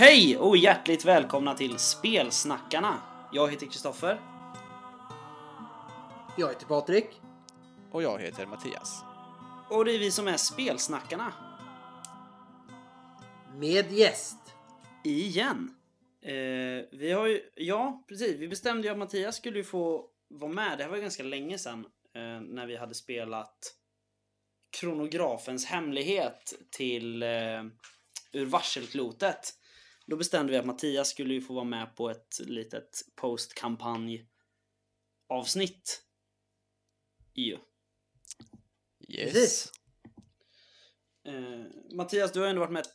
Hej och hjärtligt välkomna till Spelsnackarna! Jag heter Kristoffer. Jag heter Patrik. Och jag heter Mattias. Och det är vi som är Spelsnackarna. Med gäst. Igen. Eh, vi har ju, ja precis, vi bestämde ju att Mattias skulle ju få vara med. Det här var ju ganska länge sedan eh, när vi hade spelat Kronografens hemlighet till eh, Ur varselklotet. Då bestämde vi att Mattias skulle ju få vara med på ett litet postkampanj avsnitt. Ju. Yes. Precis. Eh, Mattias, du har ändå varit med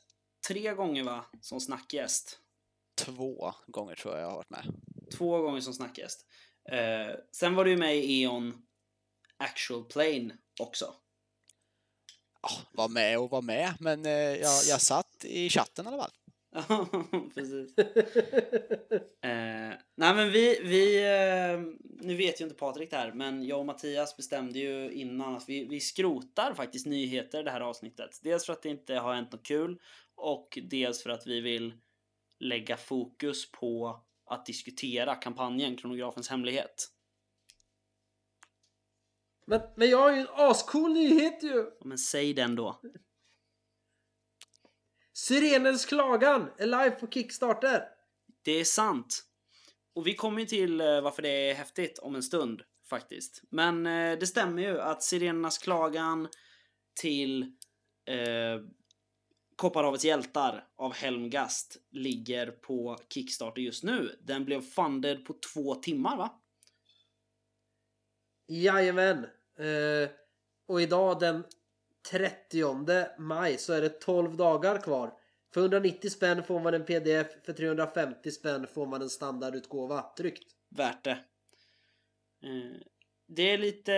tre gånger va? Som snackgäst. Två gånger tror jag jag har varit med. Två gånger som snackgäst. Eh, sen var du med i E.ON Actual Plane också. Ja, var med och var med, men eh, jag, jag satt i chatten i alla fall. Ja, precis. Eh, nej men vi, vi eh, nu vet ju inte Patrik det här, men jag och Mattias bestämde ju innan att vi, vi skrotar faktiskt nyheter det här avsnittet. Dels för att det inte har hänt något kul och dels för att vi vill lägga fokus på att diskutera kampanjen Kronografens hemlighet. Men, men jag har ju en ascool nyhet ju! Men säg den då. Sirenens klagan är live på Kickstarter. Det är sant. Och vi kommer ju till eh, varför det är häftigt om en stund faktiskt. Men eh, det stämmer ju att Sirenernas klagan till eh, Kopparhavets hjältar av Helmgast ligger på Kickstarter just nu. Den blev funded på två timmar va? Jajamän. Eh, och idag den 30 maj så är det 12 dagar kvar. För 190 spänn får man en pdf, för 350 spänn får man en standardutgåva tryckt. Värt det. Eh, det är lite...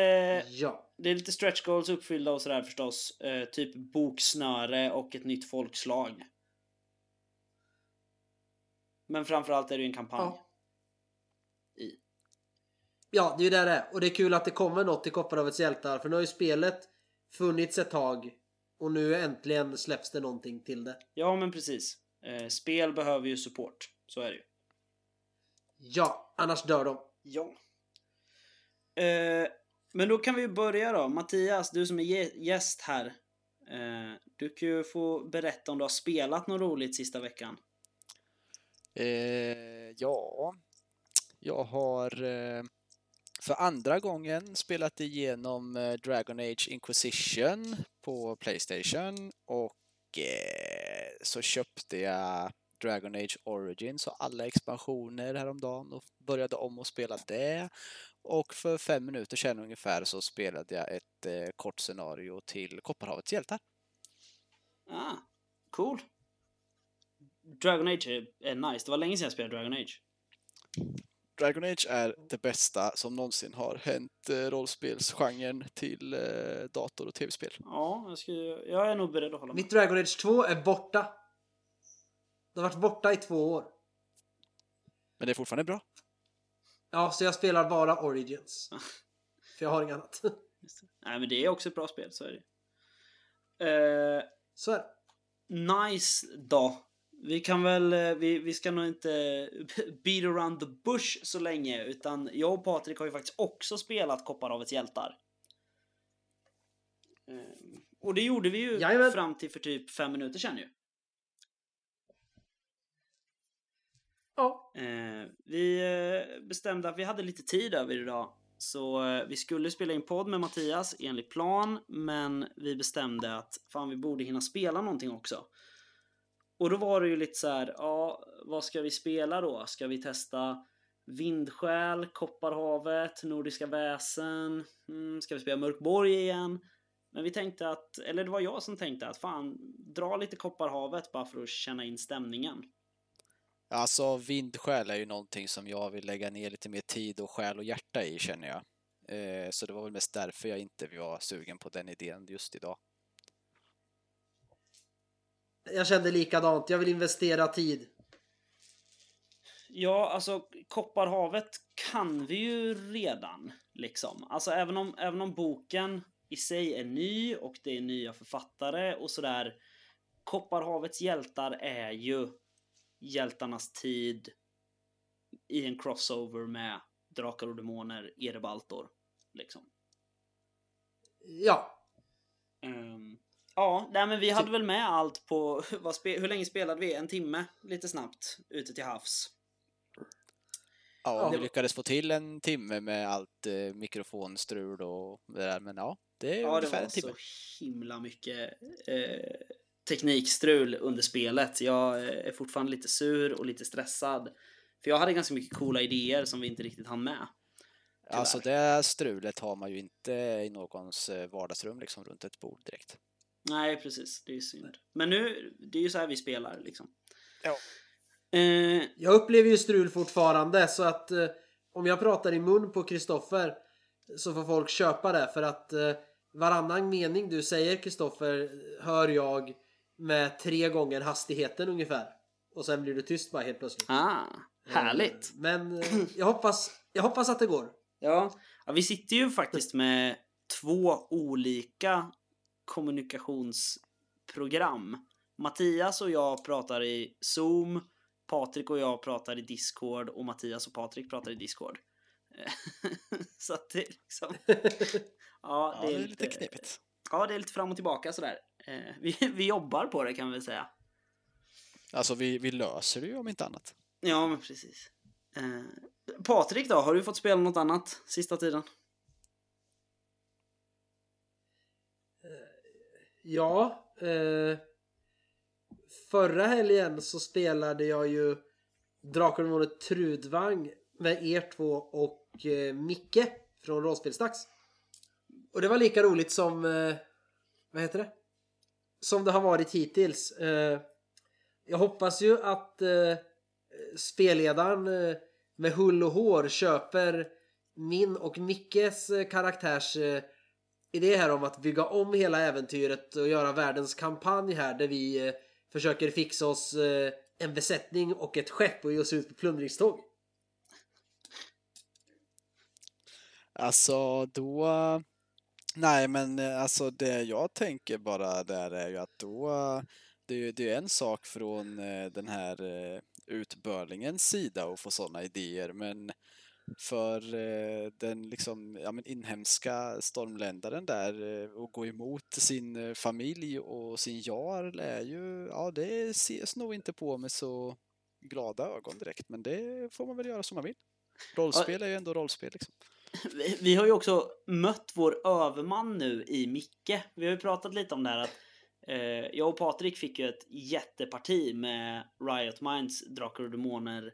Ja. Det är lite stretch goals uppfyllda och sådär förstås. Eh, typ boksnöre och ett nytt folkslag. Men framförallt är det ju en kampanj. Ja. I. Ja, det är ju det det är. Och det är kul att det kommer något till Kopparhavets hjältar. För nu har ju spelet funnits ett tag. Och nu äntligen släpps det någonting till det. Ja, men precis. Eh, spel behöver ju support. Så är det ju. Ja, annars dör de. Ja. Eh, men då kan vi börja då. Mattias, du som är gä- gäst här. Eh, du kan ju få berätta om du har spelat något roligt sista veckan. Eh, ja, jag har eh, för andra gången spelat igenom eh, Dragon Age Inquisition på Playstation och eh, så köpte jag Dragon Age Origins och alla expansioner häromdagen och började om och spela det. Och för fem minuter sedan ungefär så spelade jag ett eh, kort scenario till Kopparhavets hjältar. Ah, cool. Dragon Age är, är nice. Det var länge sedan jag spelade Dragon Age. Dragon Age är det bästa som någonsin har hänt eh, rollspelsgenren till eh, dator och tv-spel. Ja, jag, ska, jag är nog beredd att hålla med. Mitt Dragon Age 2 är borta. Det har varit borta i två år. Men det är fortfarande bra. Ja, så jag spelar bara Origins. För jag har inget annat. Nej, men det är också ett bra spel, så är det. Eh, Så är det. Nice då. Vi kan väl, eh, vi, vi ska nog inte beat around the bush så länge utan jag och Patrik har ju faktiskt också spelat Kopparhavets hjältar. Eh, Och det gjorde vi ju Jajamän. fram till för typ fem minuter sedan ju. Ja. Eh, Vi bestämde att vi hade lite tid över idag. Så vi skulle spela in podd med Mattias enligt plan, men vi bestämde att fan vi borde hinna spela någonting också. Och då var det ju lite så här, ja, vad ska vi spela då? Ska vi testa Vindsjäl, Kopparhavet, Nordiska väsen? Mm, ska vi spela Mörkborg igen? Men vi tänkte att, eller det var jag som tänkte att fan, dra lite Kopparhavet bara för att känna in stämningen. Alltså vindskäl är ju någonting som jag vill lägga ner lite mer tid och själ och hjärta i känner jag. Eh, så det var väl mest därför jag inte var sugen på den idén just idag. Jag kände likadant. Jag vill investera tid. Ja, alltså Kopparhavet kan vi ju redan liksom. Alltså även om, även om boken i sig är ny och det är nya författare och sådär. Kopparhavets hjältar är ju hjältarnas tid i en crossover med Drakar och Demoner, Erebaltor. Liksom. Ja. Um, ja, nej, men vi hade väl med allt på... Vad spe, hur länge spelade vi? En timme? Lite snabbt. Ute till havs. Ja, vi lyckades få till en timme med allt eh, mikrofonstrul och det där, men ja, det är Ja, det ungefär var en timme. så himla mycket eh, teknikstrul under spelet. Jag eh, är fortfarande lite sur och lite stressad. För jag hade ganska mycket coola idéer som vi inte riktigt hann med. Alltså det strulet har man ju inte i någons eh, vardagsrum liksom runt ett bord direkt. Nej, precis. Det är synd. Men nu, det är ju så här vi spelar liksom. Ja. Eh, Jag upplever ju strul fortfarande så att eh, om jag pratar i mun på Kristoffer så får folk köpa det för att eh, varannan mening du säger Kristoffer hör jag med tre gånger hastigheten ungefär. Och sen blir du tyst bara helt plötsligt. ah, härligt. Men eh, jag hoppas, jag hoppas att det går. Ja. ja, vi sitter ju faktiskt med två olika kommunikationsprogram. Mattias och jag pratar i Zoom, Patrik och jag pratar i Discord och Mattias och Patrik pratar i Discord. Så att det är liksom... Ja, Ja, det är lite knepigt. Ja, det är lite fram och tillbaka sådär. Eh, Vi, vi jobbar på det kan vi väl säga. Alltså vi, vi löser det ju om inte annat. Ja, men precis. Eh, Patrik då, har du fått spela något annat sista tiden? Ja. Eh, förra helgen så spelade jag ju Drakar och Demoner Trudvang med er två och eh, Micke från Rollspelsdags. Och det var lika roligt som, eh, vad heter det? Som det har varit hittills. Eh, jag hoppas ju att eh, spelledaren eh, med hull och hår köper min och Mickes eh, karaktärs eh, idé här om att bygga om hela äventyret och göra världens kampanj här där vi eh, försöker fixa oss eh, en besättning och ett skepp och ge oss ut på plundringståg. Alltså då... Nej men eh, alltså det jag tänker bara där är ju att då... Det är ju det är en sak från den här utbörlingens sida att få sådana idéer men för eh, den liksom, ja, men inhemska stormländaren där eh, och gå emot sin eh, familj och sin jarl är ju, ja det ses nog inte på med så glada ögon direkt men det får man väl göra som man vill. Rollspel är ju ändå rollspel liksom. Vi, har ju också mött vår överman nu i Micke. Vi har ju pratat lite om det här att eh, jag och Patrik fick ju ett jätteparti med Riot Minds Drakar och Demoner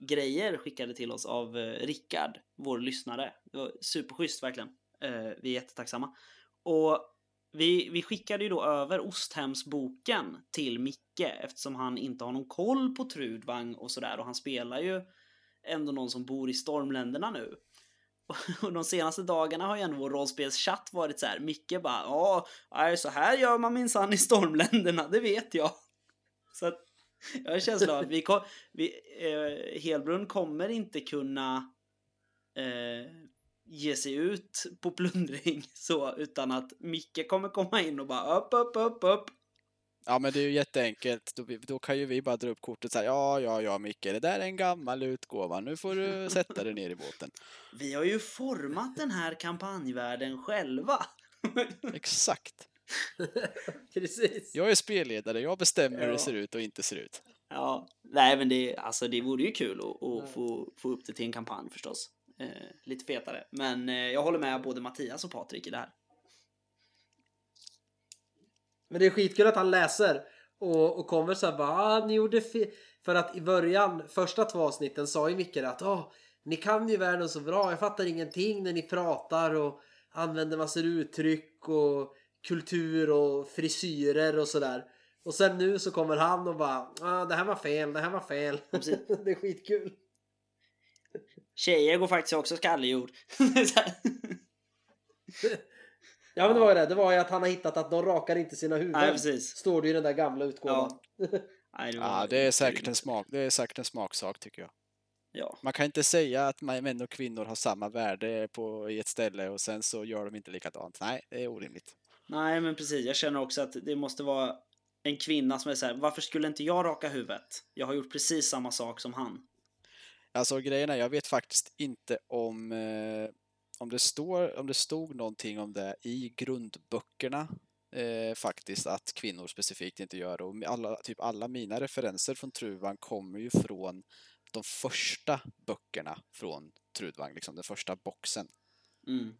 grejer skickade till oss av eh, Rickard, vår lyssnare. Det var superschysst verkligen. Eh, vi är jättetacksamma. Och vi, vi skickade ju då över Osthemsboken till Micke eftersom han inte har någon koll på Trudvang och sådär och han spelar ju ändå någon som bor i stormländerna nu. Och de senaste dagarna har ju ändå vår rollspelschatt varit så här. Micke bara ja, så här gör man minsann i stormländerna, det vet jag. Så att jag har en känsla av att vi, kom, vi eh, Helbrunn kommer inte kunna eh, ge sig ut på plundring så utan att Micke kommer komma in och bara upp, upp, upp, upp. Ja men det är ju jätteenkelt. Då, då kan ju vi bara dra upp kortet så här. Ja, ja, ja Micke, det där är en gammal utgåva. Nu får du sätta dig ner i båten. Vi har ju format den här kampanjvärlden själva. Exakt. Precis. Jag är spelledare, jag bestämmer hur Ja. det ser ut och inte ser ut. Ja, nej men det, alltså, det vore ju kul att, att få, få upp det till en kampanj förstås. Eh, lite fetare. Men eh, jag håller med både Mattias och Patrik i det här. Men det är skitkul att han läser och, och kommer så här bara ah, ni gjorde fel. För att i början, första två avsnitten sa ju Micke att ah, ni kan ju världen så bra, jag fattar ingenting när ni pratar och använder massor uttryck och kultur och frisyrer och sådär. Och sen nu så kommer han och bara ah, det här var fel, det här var fel. Precis. det är skitkul. Tjejer går faktiskt också skalljord. Så här. Ja men det var ju det, det var ju att han har hittat att de rakar inte sina huvuden. nej, precis. Står det ju i den där gamla utgåvan. Ja. Nej, det, Ja, det är säkert en smak, det är säkert en smaksak tycker jag. Ja. Man kan inte säga att män och kvinnor har samma värde på, i ett ställe och sen så gör de inte likadant. Nej, det är orimligt. Nej, men precis. Jag känner också att det måste vara en kvinna som är så här, varför skulle inte jag raka huvudet? Jag har gjort precis samma sak som han. Alltså grejen är, jag vet faktiskt inte om, eh, om, det står, om det stod någonting om det i grundböckerna eh, faktiskt att kvinnor specifikt inte gör det. Och alla, typ alla mina referenser från Truvan kommer ju från de första böckerna från Trudvang, liksom den första boxen. Mm.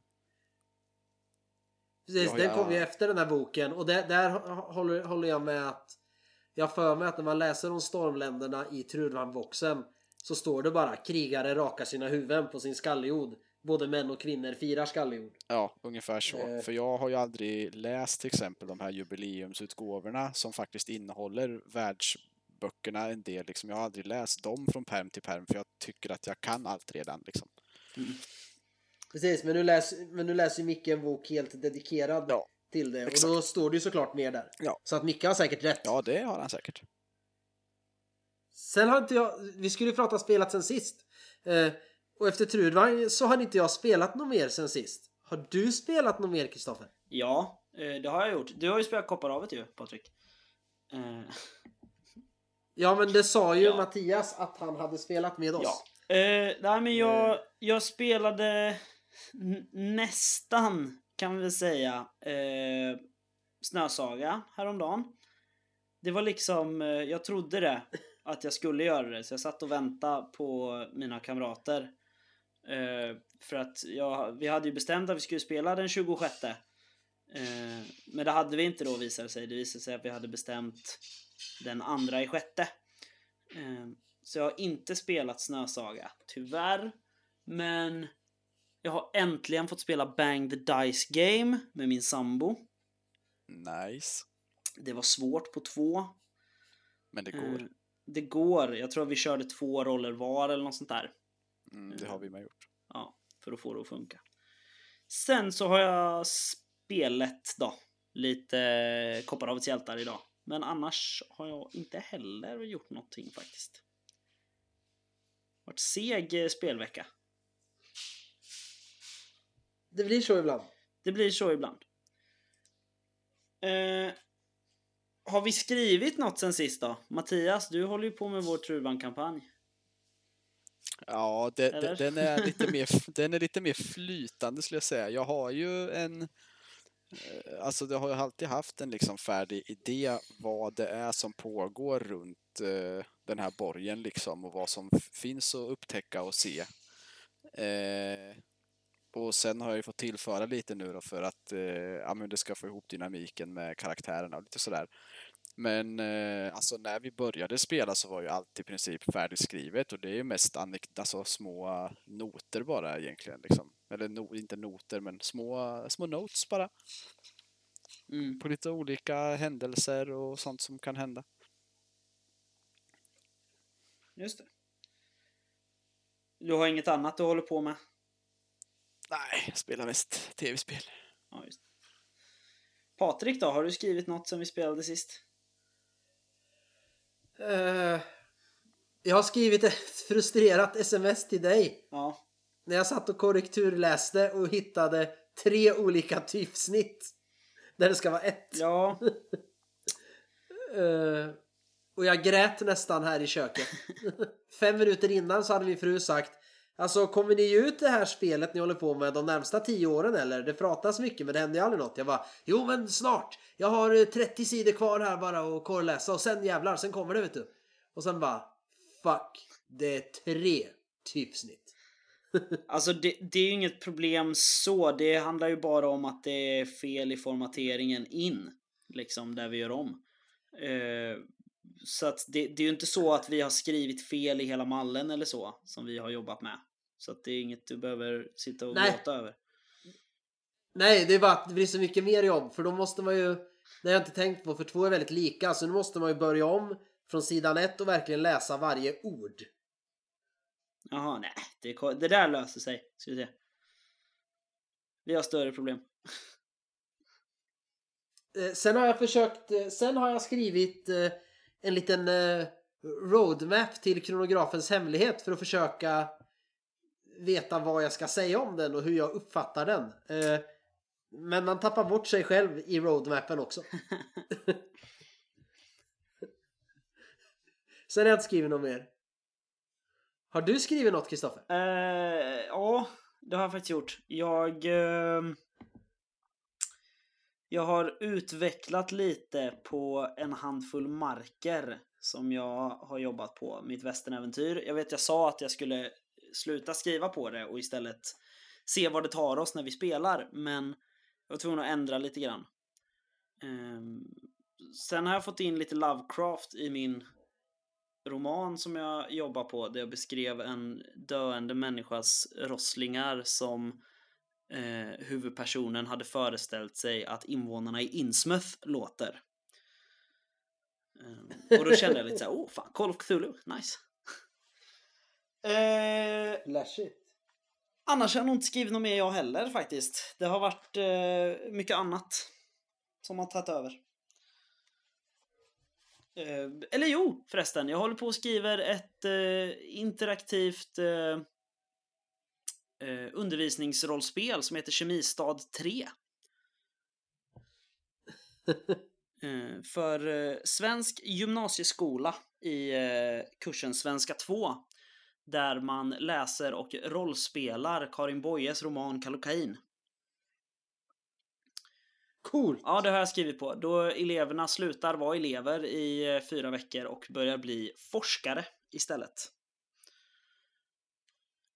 Precis, Ja, den ja. kom ju efter den här boken och där, där håller, håller jag med att jag för mig att när man läser om stormländerna i Trudvang-boxen så står det bara krigare rakar sina huvuden på sin skalljord. Både män och kvinnor firar skalljord. Ja, ungefär så. Eh. För jag har ju aldrig läst till exempel de här jubileumsutgåvorna som faktiskt innehåller världsböckerna en del. Liksom. Jag har aldrig läst dem från perm till perm för jag tycker att jag kan allt redan. Liksom. Precis, men nu läser, men nu läser ju Micke en bok helt dedikerad Ja, till det. exakt. Och då står det ju såklart mer där. Ja. Så att Micke har säkert rätt. ja, det har han säkert. Sen har inte jag, vi skulle ju prata spelat sen sist. Eh, och efter Trudvang så har inte jag spelat något mer sen sist. Har du spelat något mer Kristoffer? Ja, eh, det har jag gjort. Du har ju spelat Kopparhavet ju, Patrik. Eh, Ja men det sa ju Ja. Mattias att han hade spelat med oss. Ja. Eh, nej men jag, jag spelade nästan, kan vi väl säga, eh, Snösaga häromdagen. Det var liksom, eh, jag trodde det, att jag skulle göra det. Så jag satt och väntade på mina kamrater. Eh, för att jag, vi hade ju bestämt att vi skulle spela den 26. Eh, men det hade vi inte då visade det sig. Det visade sig att vi hade bestämt den andra i sjätte. Eh, så jag har inte spelat Snösaga, tyvärr. Men jag har äntligen fått spela Bang the Dice Game med min sambo. Nice. Det var svårt på två. Men det Eh, går. Det går. Jag tror vi körde två roller var eller något sånt där. Mm, det har vi med gjort. Ja, för att få det att funka. Sen så har jag spelat då lite Kopparhavets hjältar idag. Men annars har jag inte heller gjort någonting faktiskt. Vart seg eh, spelvecka. Det blir så ibland. Det blir så ibland. Eh, har vi skrivit något sen sist då? Mattias, du håller ju på med vår Trudvang-kampanj. Ja, det, den, är lite mer, den är lite mer flytande skulle jag säga. Jag har ju en... eh, Alltså det har jag alltid haft en liksom färdig idé vad det är som pågår runt eh, den här borgen liksom och vad som finns att upptäcka och se. Eh, och sen har jag ju fått tillföra lite nu då för att eh, ja, men det ska få ihop dynamiken med karaktärerna och lite sådär. Men eh, alltså när vi började spela så var ju allt i princip färdigskrivet och det är ju mest alltså, små noter bara egentligen. Liksom. Eller no, inte noter men små, små notes bara Mm. på lite olika händelser och sånt som kan hända. Just det. Du har inget annat du håller på med? Nej, jag spelar mest tv-spel. Ja, just. Patrik då, har du skrivit något som vi spelade sist? Eh, jag har skrivit ett frustrerat sms till dig. Ja. När jag satt och korrekturläste och hittade tre olika typsnitt. Där det ska vara ett. Ja. Eh, och jag grät nästan här i köket. Fem minuter innan så hade min fru sagt Alltså kommer ni ge ut det här spelet ni håller på med de närmsta tio åren eller? Det pratas mycket men det händer ju aldrig något. Jag bara Jo men snart! Jag har eh, 30 sidor kvar här bara och korrläsa och sen jävlar, sen kommer det vet du. Och sen bara Fuck! Det är tre typsnitt. Alltså det, det är ju inget problem så. Det handlar ju bara om att det är fel i formateringen in. Liksom där vi gör om. Uh, så att det, det är ju inte så att vi har skrivit fel i hela mallen eller så. Som vi har jobbat med. Så att det är inget du behöver sitta och Nej. gråta över. Nej, det är bara att det blir så mycket mer jobb för då måste man ju Det har jag inte tänkt på för två är väldigt lika så nu måste man ju börja om från sidan ett och verkligen läsa varje ord. Jaha, nej. Det, det där löser sig. Ska vi se. Vi har större problem. Eh, Sen har jag försökt, eh, sen har jag skrivit eh, en liten eh, roadmap till kronografens hemlighet för att försöka veta vad jag ska säga om den och hur jag uppfattar den. Eh, Men man tappar bort sig själv i roadmappen också. Sen har jag inte skrivit något mer. Har du skrivit något Kristoffer? Eh, ja, det har jag faktiskt gjort. Jag... ehm, jag har utvecklat lite på en handfull marker som jag har jobbat på, mitt västernäventyr. Jag vet jag sa att jag skulle sluta skriva på det och istället se vad det tar oss när vi spelar, men jag var tvungen att ändra lite grann. Ehm, sen har jag fått in lite Lovecraft i min roman som jag jobbar på där jag beskrev en döende människas rosslingar som eh, huvudpersonen hade föreställt sig att invånarna i Innsmouth låter. Ehm, och då kände jag lite såhär, oh fan, Call of Cthulhu, nice. eh, Flashigt. annars har jag nog inte skrivit något mer jag heller faktiskt. Det har varit eh, mycket annat som har tagit över. Eh, eller jo, förresten. Jag håller på och skriver ett eh, interaktivt eh, eh, undervisningsrollspel som heter Kemistad 3. Eh, för eh, svensk gymnasieskola i eh, kursen Svenska 2. Där man läser och rollspelar Karin Boyes roman Kallocain. Coolt. Ja, det har jag skrivit på. Då eleverna slutar vara elever i eh, fyra veckor och börjar bli forskare istället.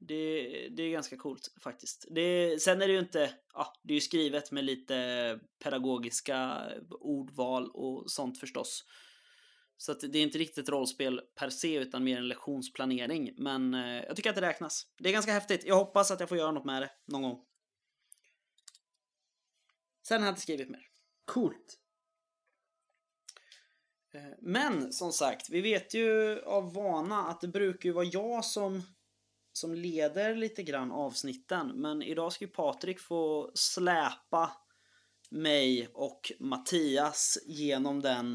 Det, det är ganska coolt faktiskt. Det, sen är det ju inte, ja, det är ju skrivet med lite pedagogiska ordval och sånt förstås. Så att det är inte riktigt rollspel per se utan mer en lektionsplanering. Men eh, jag tycker att det räknas. Det är ganska häftigt. Jag hoppas att jag får göra något med det någon gång. Sen har jag inte skrivit mer. Coolt. Eh, Men som sagt, vi vet ju av vana att det brukar ju vara jag som, som leder lite grann avsnitten. Men idag ska ju Patrik få släpa mig och Mattias genom den,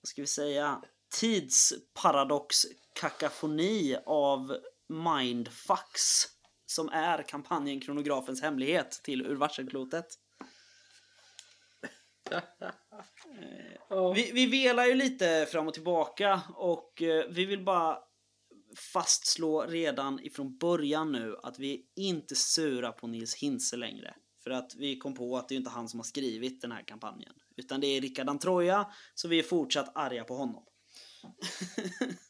vad ska vi säga, tidsparadox kakafoni av mindfucks som är kampanjen Kronografens hemlighet till Ur varselklotet. Vi, vi velar ju lite fram och tillbaka och eh, vi vill bara fastslå redan ifrån början nu att vi är inte sura på Nils Hintze längre. För att vi kom på att det är inte han som har skrivit den här kampanjen. Utan det är Rickard Antroja, så vi är fortsatt arga på honom.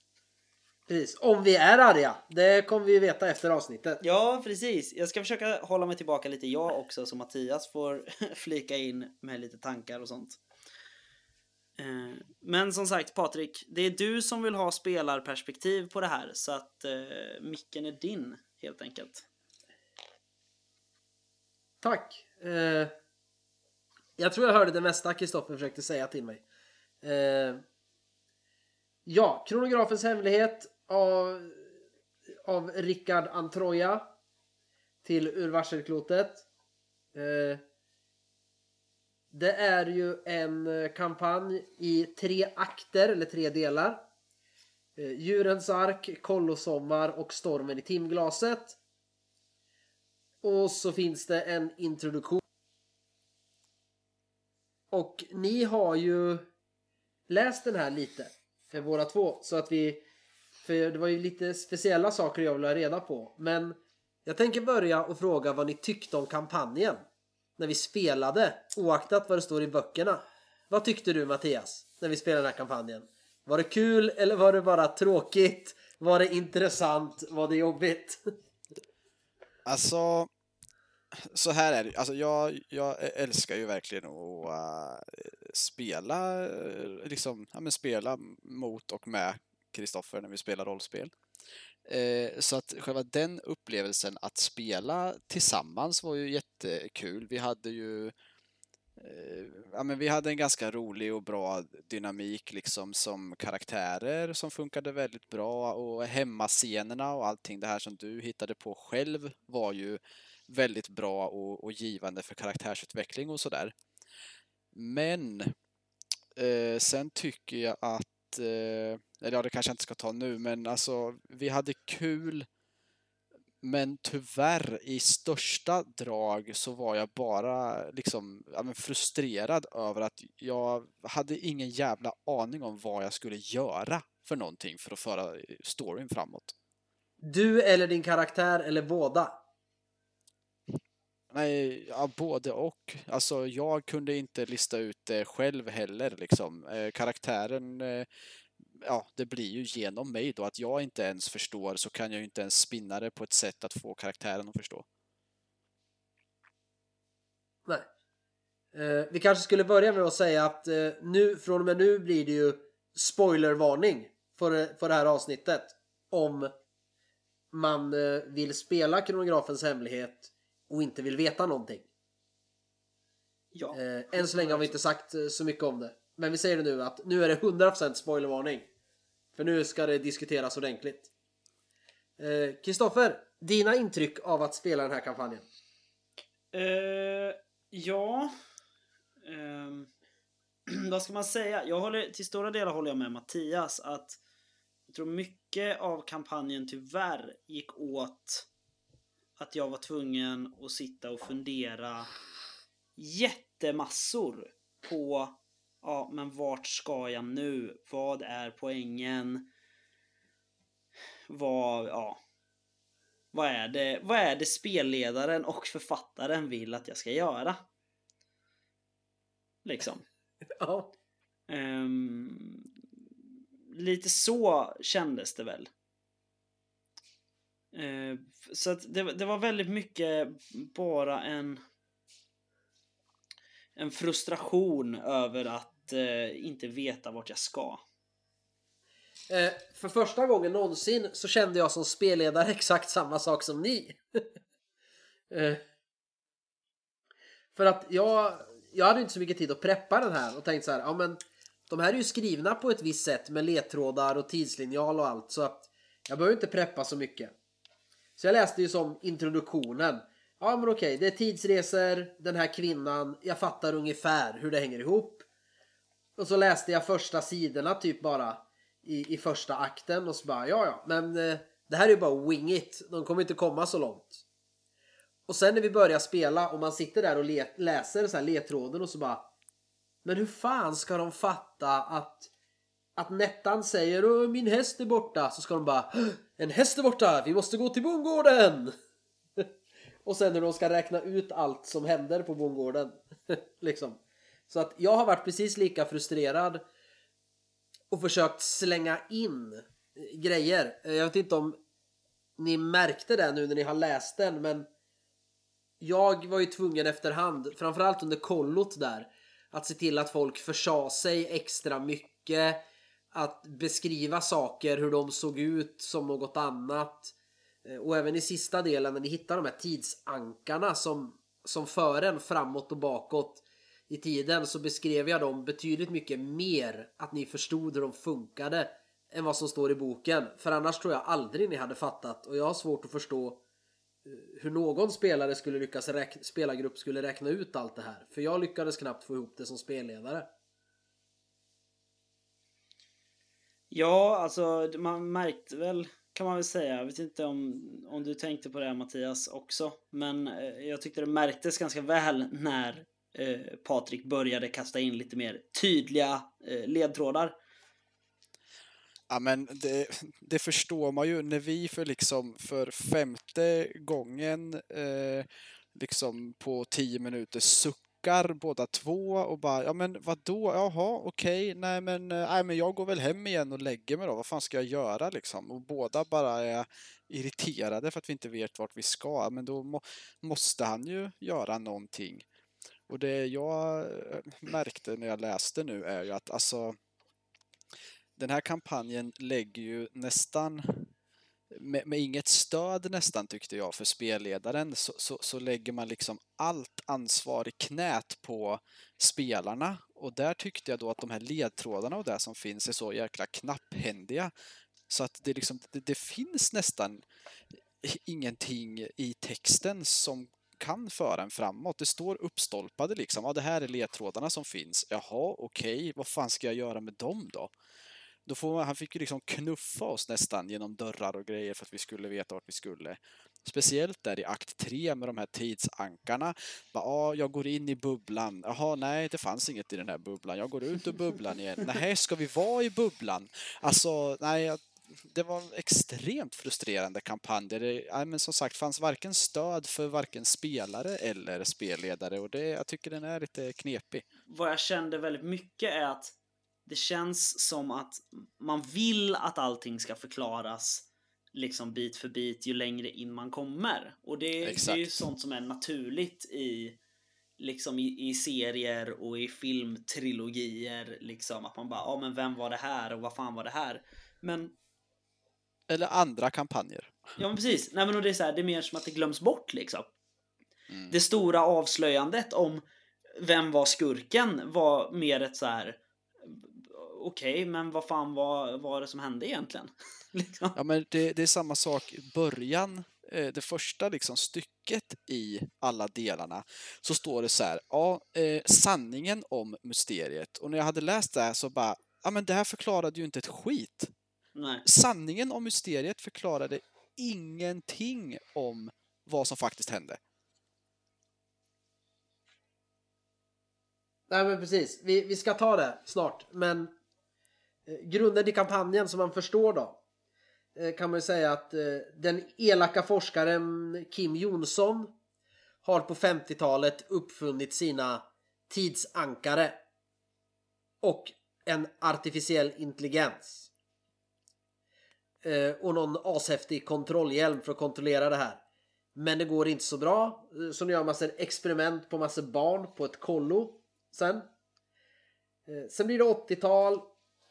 Precis. Om vi är arga. Det kommer vi veta efter avsnittet. Ja, precis. Jag ska försöka hålla mig tillbaka lite jag också så Mattias får flika in med lite tankar och sånt. Eh, men som sagt Patrik, det är du som vill ha spelarperspektiv på det här så att eh, micken är din helt enkelt. Tack. Eh, jag tror jag hörde det mesta Kristoffer försökte säga till mig. Eh, ja, Kronografens hemlighet av, av Rickard Antroja till Ur varselklotet. Eh, det är ju en eh, kampanj i tre akter, eller tre delar. Eh, djurens ark, Kollosommar och Stormen i timglaset. Och så finns det en introduktion. Och ni har ju läst den här lite. För båda två. Så att vi... För det var ju lite speciella saker jag ville ha reda på. Men jag tänker börja och fråga vad ni tyckte om kampanjen. När vi spelade. Oaktat vad det står i böckerna. Vad tyckte du Mattias? När vi spelade den här kampanjen. Var det kul eller var det bara tråkigt? Var det intressant? Var det jobbigt? Alltså, så här är det. Alltså jag, jag älskar ju verkligen att uh, spela, liksom, ja, men spela mot och med Kristoffer när vi spelar rollspel. Eh, så att själva den upplevelsen att spela tillsammans var ju jättekul. Vi hade ju eh, Ja, men vi hade en ganska rolig och bra dynamik liksom som karaktärer som funkade väldigt bra och hemmascenerna och allting det här som du hittade på själv var ju väldigt bra och, och givande för karaktärsutveckling och sådär. Men eh, sen tycker jag att, Eh, eller ja det kanske jag inte ska ta nu, men alltså vi hade kul Men tyvärr, i största drag så var jag bara liksom ja, men frustrerad över att jag hade ingen jävla aning om vad jag skulle göra för någonting för att föra storyn framåt. Du eller din karaktär eller båda? Nej, ja, både och. Alltså, jag kunde inte lista ut det själv heller liksom. Eh, karaktären, eh, ja, det blir ju genom mig då. Att jag inte ens förstår så kan jag ju inte ens spinna det på ett sätt att få karaktären att förstå. Nej. Eh, vi kanske skulle börja med att säga att eh, nu, från och med nu blir det ju spoilervarning för, eh, för det här avsnittet. Om man eh, vill spela kronografens hemlighet och inte vill veta någonting. Ja. Eh, än så länge har vi inte sagt eh, så mycket om det. Men vi säger det nu att nu är det 100% spoilervarning. För nu ska det diskuteras ordentligt. Eh, Kristoffer, dina intryck av att spela den här kampanjen? Eh, ja. Ehm, vad ska man säga? Jag håller, till stora delar håller jag med Mattias att jag tror mycket av kampanjen tyvärr gick åt att jag var tvungen att sitta och fundera jättemassor på ja, men vart ska jag nu? Vad är poängen? Vad, ja. Vad är det, vad är det spelledaren och författaren vill att jag ska göra? Liksom. Ja. Ehm, lite så kändes det väl. Eh, så att det, det var väldigt mycket bara en en frustration över att eh, inte veta vart jag ska. Eh, för första gången någonsin så kände jag som spelledare exakt samma sak som ni. eh, för att jag, jag hade inte så mycket tid att preppa den här och tänkte så här, ja men de här är ju skrivna på ett visst sätt med ledtrådar och tidslinjal och allt så att jag behöver inte preppa så mycket. Så jag läste ju som introduktionen. Ja men okej, det är tidsresor, den här kvinnan, jag fattar ungefär hur det hänger ihop. Och så läste jag första sidorna typ bara i, i första akten och så bara ja ja, men eh, det här är ju bara wing it, de kommer inte komma så långt. Och sen när vi börjar spela och man sitter där och le, läser så här ledtråden och så bara Men hur fan ska de fatta att att Nettan säger Åh, min häst är borta så ska de bara En häst är borta, vi måste gå till bondgården! och sen när de ska räkna ut allt som händer på bondgården. liksom. Så att jag har varit precis lika frustrerad och försökt slänga in grejer. Jag vet inte om ni märkte det nu när ni har läst den men jag var ju tvungen efterhand, framförallt under kollot där, att se till att folk försa sig extra mycket, att beskriva saker, hur de såg ut som något annat. Eh, och även i sista delen när ni hittar de här tidsankarna som, som för en framåt och bakåt i tiden så beskrev jag dem betydligt mycket mer att ni förstod hur de funkade än vad som står i boken. För annars tror jag aldrig ni hade fattat och jag har svårt att förstå eh, hur någon spelare skulle lyckas räkna, spelargrupp skulle räkna ut allt det här. För jag lyckades knappt få ihop det som spelledare. Ja, alltså man märkte väl kan man väl säga. Jag vet inte om, om du tänkte på det här, Mattias också. Men eh, jag tyckte det märktes ganska väl när eh, Patrik började kasta in lite mer tydliga eh, ledtrådar. Ja, men det, det, förstår man ju när vi för liksom för femte gången eh, liksom på tio minuter suckar båda två och bara ja men vadå, jaha okej, okay. nej men, eh, nej men jag går väl hem igen och lägger mig då, vad fan ska jag göra liksom? Och båda bara är irriterade för att vi inte vet vart vi ska, men då må, måste han ju göra någonting. Och det jag eh, märkte när jag läste nu är ju att alltså den här kampanjen lägger ju nästan med, med, inget stöd nästan tyckte jag för spelledaren så, så, så, lägger man liksom allt ansvar i knät på spelarna och där tyckte jag då att de här ledtrådarna och det som finns är så jäkla knapphändiga så att det liksom det, det finns nästan ingenting i texten som kan föra en framåt. Det står uppstolpade liksom. Ja, det här är ledtrådarna som finns. Jaha, okej, okay. vad fan ska jag göra med dem då? Då får man, han fick ju liksom knuffa oss nästan genom dörrar och grejer för att vi skulle veta vart vi skulle. Speciellt där i akt 3 med de här tidsankarna. Ja, ah, jag går in i bubblan. Jaha, nej, det fanns inget i den här bubblan. Jag går ut ur bubblan igen. Nej, ska vi vara i bubblan? Alltså, nej, det var en extremt frustrerande kampanj det ja, men som sagt fanns varken stöd för varken spelare eller spelledare och det, jag tycker den är lite knepig. Vad jag kände väldigt mycket är att det känns som att man vill att allting ska förklaras liksom bit för bit ju längre in man kommer. Och det, det är ju sånt som är naturligt i liksom i, i, serier och i filmtrilogier liksom att man bara, ja men vem var det här och vad fan var det här? Men eller andra kampanjer. Ja men precis. Nej men och det är så här, det är mer som att det glöms bort liksom. Mm. Det stora avslöjandet om vem var skurken var mer ett så här okej, okay, men vad fan var, var det som hände egentligen? liksom. Ja, men det, det, är samma sak i början, eh, det första liksom stycket i alla delarna, så står det så här, ja, eh, sanningen om mysteriet. Och när jag hade läst det här så bara, ja men det här förklarade ju inte ett skit. Nej. Sanningen om mysteriet förklarade ingenting om vad som faktiskt hände. Nej men precis, vi, vi ska ta det snart. Men Eh, grunden i kampanjen som man förstår då. Eh, kan man säga att eh, den elaka forskaren Kim Jonsson har på 50-talet uppfunnit sina tidsankare. Och en artificiell intelligens. Och någon ashäftig kontrollhjälm för att kontrollera det här. Men det går inte så bra. Så nu gör man experiment på massor barn på ett kollo sen. Sen blir det 80-tal.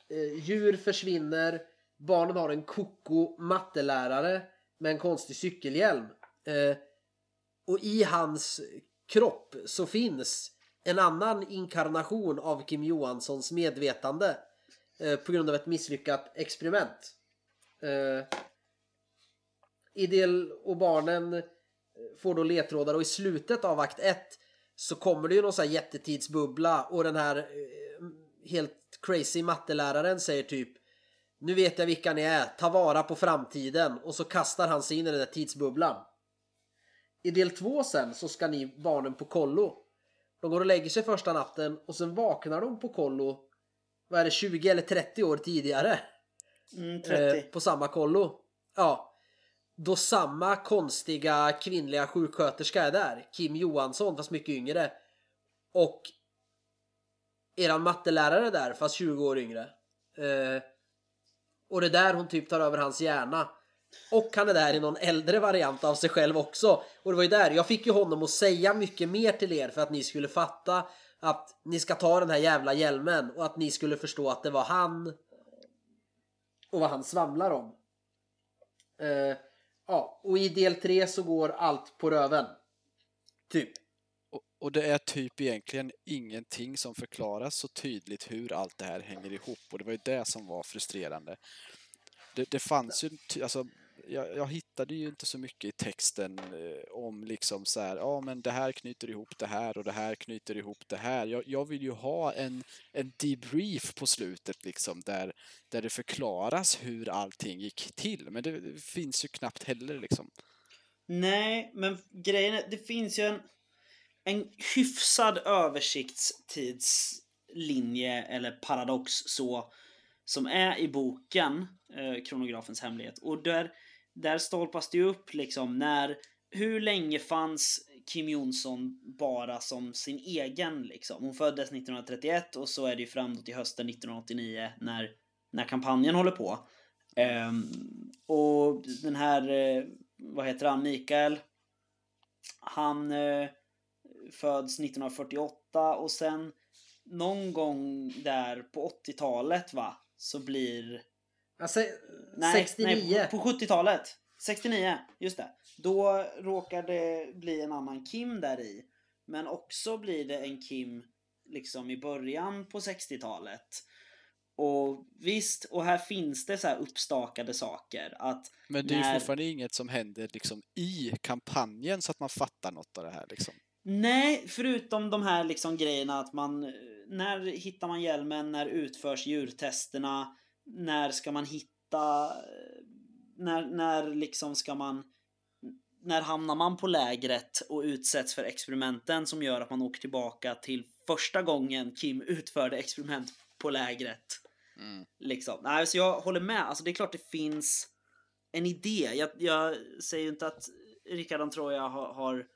Eh, djur försvinner. Barnen har en koko mattelärare med en konstig cykelhjälm. Eh, och i hans kropp så finns en annan inkarnation av Kim Johanssons medvetande eh, på grund av ett misslyckat experiment. Eh, Idel och barnen får då ledtrådar och i slutet av akt 1 så kommer det ju någon sån här jättetidsbubbla och den här eh, helt crazy matteläraren säger typ Nu vet jag vilka ni är, ta vara på framtiden och så kastar han sig in i den där tidsbubblan. I del 2 sen så ska ni barnen på kollo. De går och lägger sig första natten och sen vaknar de på kollo vad är det, 20 eller 30 år tidigare. Mm, 30. Eh, på samma kollo. Ja. Då samma konstiga kvinnliga sjuksköterska är där. Kim Johansson fast mycket yngre. Och eran mattelärare där fast 20 år yngre. Eh, och det är där hon typ tar över hans hjärna. Och han är där i någon äldre variant av sig själv också. Och det var ju där, jag fick ju honom att säga mycket mer till er för att ni skulle fatta att ni ska ta den här jävla hjälmen och att ni skulle förstå att det var han och vad han svamlar om. Eh, ja, och i del 3 så går allt på röven. Typ. Och, det är typ egentligen ingenting som förklaras så tydligt hur allt det här hänger ihop och det var ju det som var frustrerande. Det, det fanns ju, alltså jag, jag, hittade ju inte så mycket i texten eh, om liksom så här, ja men det här knyter ihop det här och det här knyter ihop det här. Jag, jag vill ju ha en, en debrief på slutet liksom där, där det förklaras hur allting gick till. Men det, det finns ju knappt heller liksom. Nej, men grejen är, det finns ju en, en hyfsad översiktstidslinje eller paradox så som är i boken eh, Kronografens hemlighet och där där stolpas det upp liksom när hur länge fanns Kim Jonsson bara som sin egen liksom? Hon föddes 1931 och så är det ju fram till hösten 1989 när, när kampanjen håller på. Um, och den här, uh, vad heter han, Mikael? Han uh, föds 1948 och sen någon gång där på 80-talet va, så blir Alltså, nej, 69. Nej, på, på 70-talet. 69, just det. Då råkar det bli en annan Kim där i. Men också blir det en Kim liksom i början på 60-talet. Och visst, och här finns det så här uppstakade saker. Att Men det är när... ju fortfarande inget som händer liksom i kampanjen så att man fattar något av det här liksom. Nej, förutom de här liksom grejerna att man... När hittar man hjälmen? När utförs djurtesterna? när ska man hitta... När, när liksom ska man... När hamnar man på lägret och utsätts för experimenten som gör att man åker tillbaka till första gången Kim utförde experiment på lägret? Mm. Liksom. Nej, så jag håller med. Alltså det är klart det finns en idé. Jag, jag säger ju inte att Rickard Antroja har, har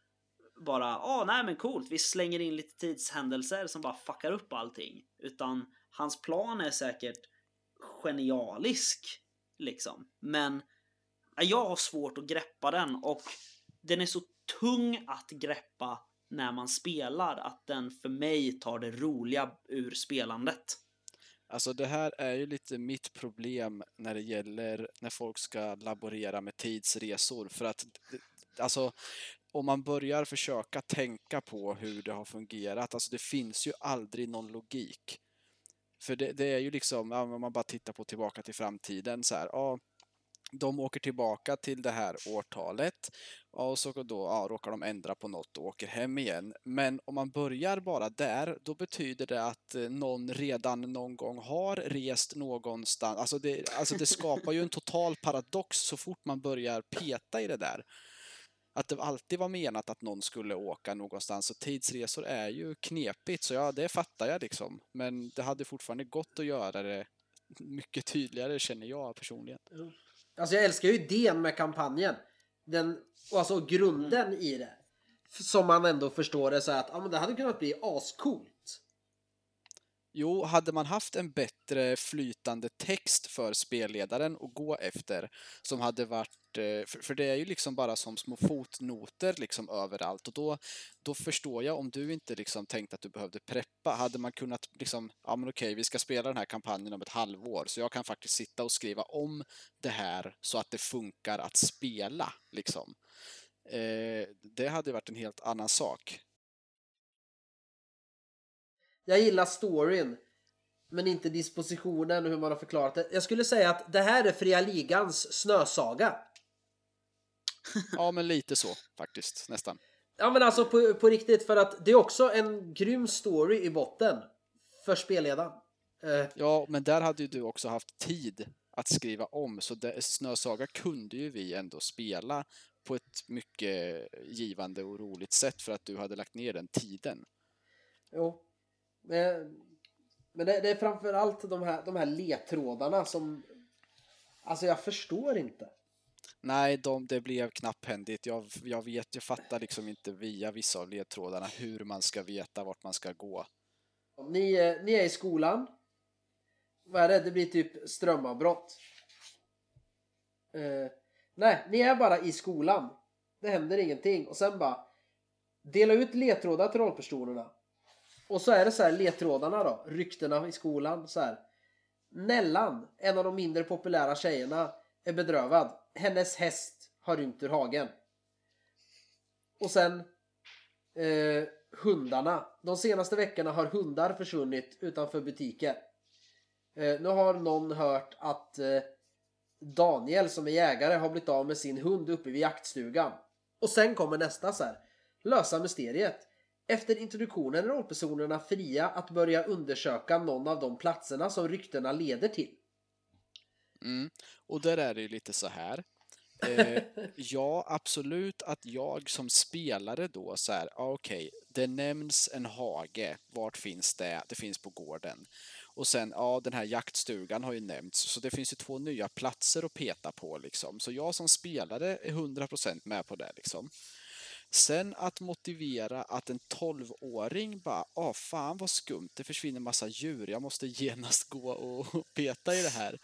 bara, ah, nej men coolt, vi slänger in lite tidshändelser som bara fuckar upp allting. Utan hans plan är säkert genialisk, liksom. Men jag har svårt att greppa den och den är så tung att greppa när man spelar att den för mig tar det roliga ur spelandet. Alltså det här är ju lite mitt problem när det gäller när folk ska laborera med tidsresor. För att alltså om man börjar försöka tänka på hur det har fungerat, alltså det finns ju aldrig någon logik. För det, det är ju liksom, om man bara tittar på tillbaka till framtiden så här, ja, de åker tillbaka till det här årtalet och så då ja, råkar de ändra på något och åker hem igen. Men om man börjar bara där, då betyder det att eh, någon redan någon gång har rest någonstans. Alltså det, alltså det skapar ju en total paradox så fort man börjar peta i det där. Att det alltid var menat att någon skulle åka någonstans och tidsresor är ju knepigt så ja, det fattar jag liksom. Men det hade fortfarande gått att göra det mycket tydligare känner jag personligen. Alltså jag älskar ju idén med kampanjen. Den, alltså grunden mm. i det. Som man ändå förstår det så att ah, men det hade kunnat bli ascoolt. Jo, hade man haft en bättre flytande text för spelledaren att gå efter som hade varit eh, för, det är ju liksom bara som små fotnoter liksom överallt och då, då förstår jag om du inte liksom tänkte att du behövde preppa. Hade man kunnat liksom, ja men okej, vi ska spela den här kampanjen om ett halvår så jag kan faktiskt sitta och skriva om det här så att det funkar att spela liksom. Eh, det hade varit en helt annan sak. Jag gillar storyn men inte dispositionen och hur man har förklarat det. Jag skulle säga att det här är Fria Ligans snösaga. ja, men lite så faktiskt, nästan. Ja, men alltså på, på riktigt för att det är också en grym story i botten för spelledaren. Uh. Ja, men där hade ju du också haft tid att skriva om, så det, Snösaga kunde ju vi ändå spela på ett mycket givande och roligt sätt för att du hade lagt ner den tiden. Jo, men, det, det är framförallt de här, de här ledtrådarna som... Alltså jag förstår inte. Nej, de, det blev knapphändigt. Jag, jag vet, jag fattar liksom inte via vissa av ledtrådarna hur man ska veta vart man ska gå. Ni, ni är i skolan. Vad är det? Det blir typ strömavbrott. Uh, nej, ni är bara i skolan. Det händer ingenting. Och sen bara dela ut ledtrådar till rollpersonerna. Och så är det så här ledtrådarna då. Ryktena i skolan. Så här. Nellan, en av de mindre populära tjejerna, är bedrövad. Hennes häst har rymt ur hagen. Och sen eh, hundarna. De senaste veckorna har hundar försvunnit utanför butiker. Eh, nu har någon hört att eh, Daniel som är jägare har blivit av med sin hund uppe vid jaktstugan. Och sen kommer nästa så här. Lösa mysteriet. Efter introduktionen är rollpersonerna fria att börja undersöka någon av de platserna som ryktena leder till. Mm. Och där är det ju lite så här. Eh, ja, absolut att jag som spelare då så här, okej, okay, det nämns en hage. Vart finns det? Det finns på gården. Och sen, ja, den här jaktstugan har ju nämnts, så det finns ju två nya platser att peta på liksom. Så jag som spelare är 100% med på det liksom. Sen att motivera att en 12-åring bara, ah fan vad skumt, det försvinner massa djur, jag måste genast gå och peta i det här.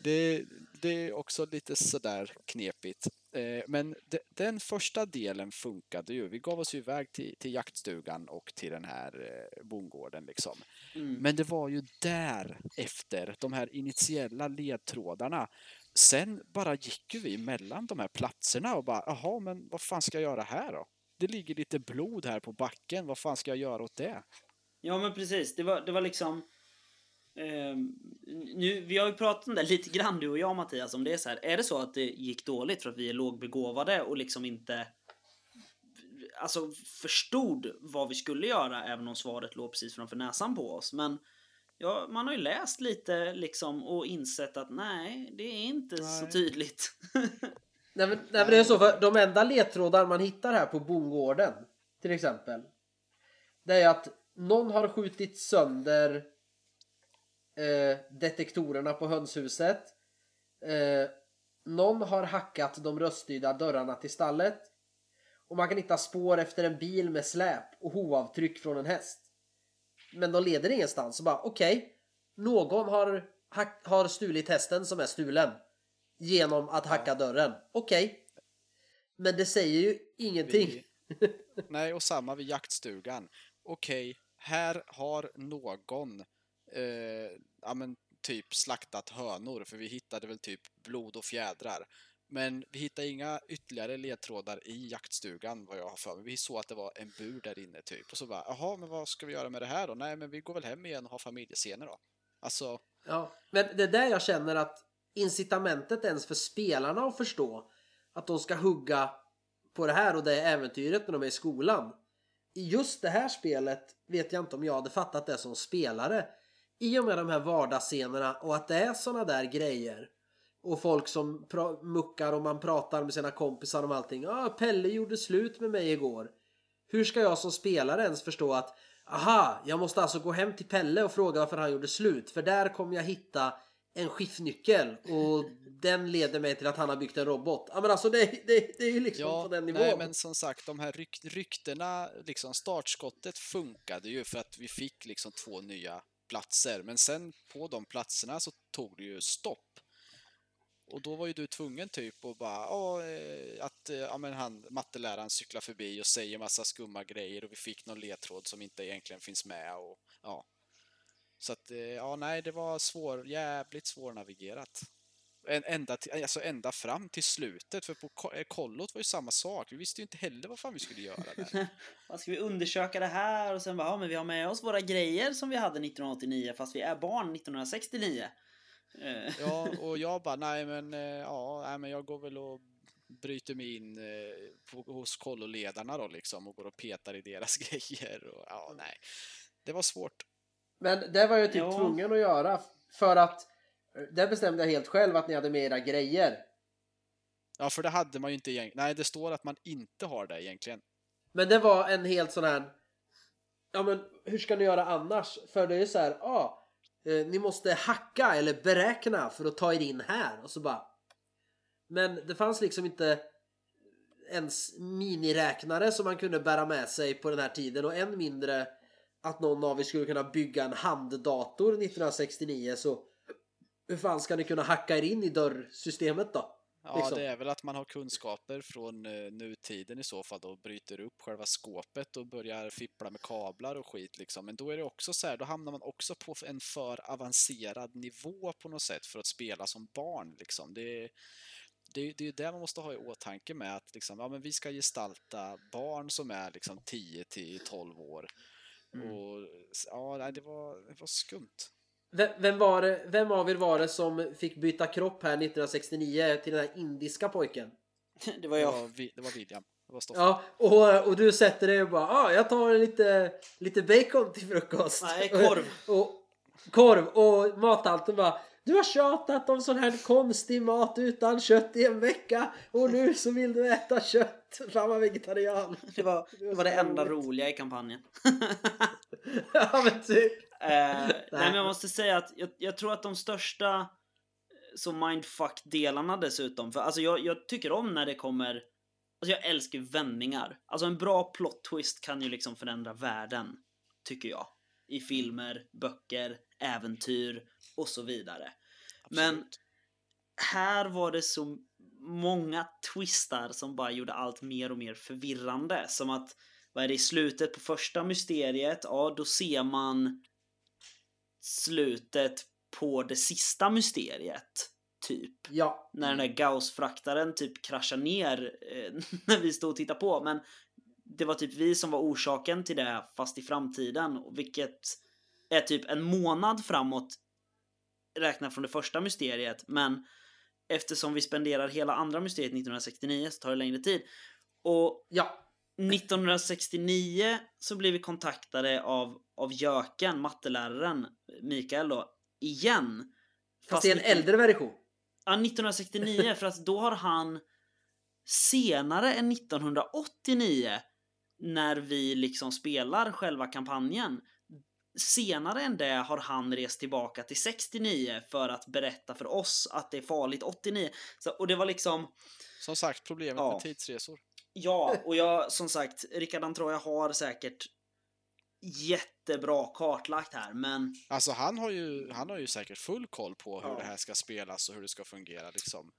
Det, det är också lite sådär knepigt. Eh, men den första delen funkade ju. Vi gav oss iväg till, till jaktstugan och till den här eh, bondgården liksom. Mm. Men det var ju där efter de här initiella ledtrådarna Sen bara gick ju vi mellan de här platserna och bara, jaha, men vad fan ska jag göra här då? Det ligger lite blod här på backen, vad fan ska jag göra åt det? Ja, men precis. Det var, det var liksom... Eh, nu, vi har ju pratat om det lite grann, du och jag Mattias, om det är så här. Är det så att det gick dåligt för att vi är lågbegåvade och liksom inte alltså förstod vad vi skulle göra även om svaret låg precis framför näsan på oss. Men ja, man har ju läst lite liksom och insett att nej, det är inte så Nej. tydligt. Nej men, nej, men det är så för de enda ledtrådar man hittar här på bondgården till exempel. Det är att någon har skjutit sönder eh, detektorerna på hönshuset. Eh, någon har hackat de röststyrda dörrarna till stallet. Och man kan hitta spår efter en bil med släp och hovavtryck från en häst. Men de leder ingenstans. Så bara okej. någon har, hack, har stulit hästen som är stulen. Genom att hacka dörren. Okej. Men det säger ju ingenting. Vi, nej, och samma vid jaktstugan. Okej, här har någon eh, ja, men typ slaktat hönor, för vi hittade väl typ blod och fjädrar. Men vi hittade inga ytterligare ledtrådar i jaktstugan, vad jag har för mig. Vi såg att det var en bur där inne typ. Och så bara, jaha, men vad ska vi göra med det här då? Nej, men vi går väl hem igen och har familjescener då. Alltså, Ja, men det är där jag känner att incitamentet ens för spelarna att förstå att de ska hugga på det här och det äventyret när de är i skolan. I just det här spelet vet jag inte om jag hade fattat det som spelare. I och med de här vardagsscenerna och att det är såna där grejer. Och folk som muckar och man pratar med sina kompisar om allting. Ja, ah, Pelle gjorde slut med mig igår. Hur ska jag som spelare ens förstå att aha, jag måste alltså gå hem till Pelle och fråga varför han gjorde slut. För där kommer jag hitta en skiftnyckel och den leder mig till att han har byggt en robot. Ja men alltså det, det, det är ju liksom Ja, på den nivån. nej, men som sagt, de här ryk ryktena, liksom startskottet funkade ju för att vi fick liksom två nya platser. Men sen på de platserna så tog det ju stopp. Och då var ju du tvungen typ och bara, åh, eh, att eh, ja, men han, matteläraren cyklar förbi och säger massa skumma grejer och vi fick någon ledtråd som inte egentligen finns med och ja. Så att, eh, ja, nej, det var svår, jävligt svårnavigerat. Ända, till, alltså ända fram till slutet, för på kollot var ju samma sak. Vi visste ju inte heller vad fan vi skulle göra där. Vad ska vi undersöka det här? Och sen bara, ja men vi har med oss våra grejer som vi hade 1989 fast vi är barn 1969. Eh, Ja, och jag bara, nej men, eh, ja, nej, men jag går väl och bryter mig in eh, på, hos kolloledarna då liksom och går och petar i deras grejer och ja, nej. Det var svårt. Men det var jag typ Ja. tvungen att göra för att där bestämde jag helt själv att ni hade med era grejer. Ja, för det hade man ju inte egentligen. Nej, det står att man inte har det egentligen. Men det var en helt sån här Ja men hur ska ni göra annars? För det är ju så här, ja eh, Ni måste hacka eller beräkna för att ta er in här och så bara Men det fanns liksom inte ens miniräknare som man kunde bära med sig på den här tiden och än mindre att någon av er skulle kunna bygga en handdator 1969 så hur fan ska ni kunna hacka er in i dörrsystemet då? Ja, Liksom. det är väl att man har kunskaper från eh, nutiden i så fall då, bryter upp själva skåpet och börjar fippla med kablar och skit liksom. Men då är det också så här, då hamnar man också på en för avancerad nivå på något sätt för att spela som barn liksom. Det, det, det är ju det man måste ha i åtanke med att liksom, ja, men vi ska gestalta barn som är liksom 10 till 12 år. Mm. Och ja, det var, det var skumt. Vem, vem, var det, vem av er var det som fick byta kropp här 1969 till den här indiska pojken? det var Det jag. var, det var William. Det var Stoffe. Ja, och, och du sätter dig och bara ah, jag tar lite, lite bacon till frukost. Nej, korv. Och, och, korv och matanten bara du har tjatat om sån här konstig mat utan kött i en vecka och nu så vill du äta kött. Fan vad vegetarian. Det var det, var det enda roliga i kampanjen. ja men typ. Eh, nej men jag måste säga att jag, jag tror att de största eh, så mindfuck-delarna dessutom, för alltså jag, jag tycker om när det kommer Alltså jag älskar vändningar. Alltså en bra plot twist kan ju liksom förändra världen, tycker jag. I filmer, böcker, äventyr och så vidare. Men Absolut. här var det så många twistar som bara gjorde allt mer och mer förvirrande. Som att, vad är det i slutet på första mysteriet? Ja, då ser man slutet på det sista mysteriet. Typ. Ja. När den där Gauss-fraktaren typ kraschar ner eh, när vi stod och tittade på. Men det var typ vi som var orsaken till det fast i framtiden. Vilket är typ en månad framåt räknat från det första mysteriet. Men eftersom vi spenderar hela andra mysteriet 1969 så tar det längre tid. Och Ja. 1969 så blir vi kontaktade av, av Jöken, matteläraren, Mikael då, igen. Fast i en 19 äldre version. Ja, 1969, för att då har han senare än 1989 när vi liksom spelar själva kampanjen. Senare än det har han rest tillbaka till 69 för att berätta för oss att det är farligt 89. Så, och det var liksom, Som sagt, problemet Ja. med tidsresor. ja, och jag som sagt, Rickard Antroja har säkert jättebra kartlagt här, men Alltså han har ju, han har ju säkert full koll på hur Ja. det här ska spelas och hur det ska fungera liksom.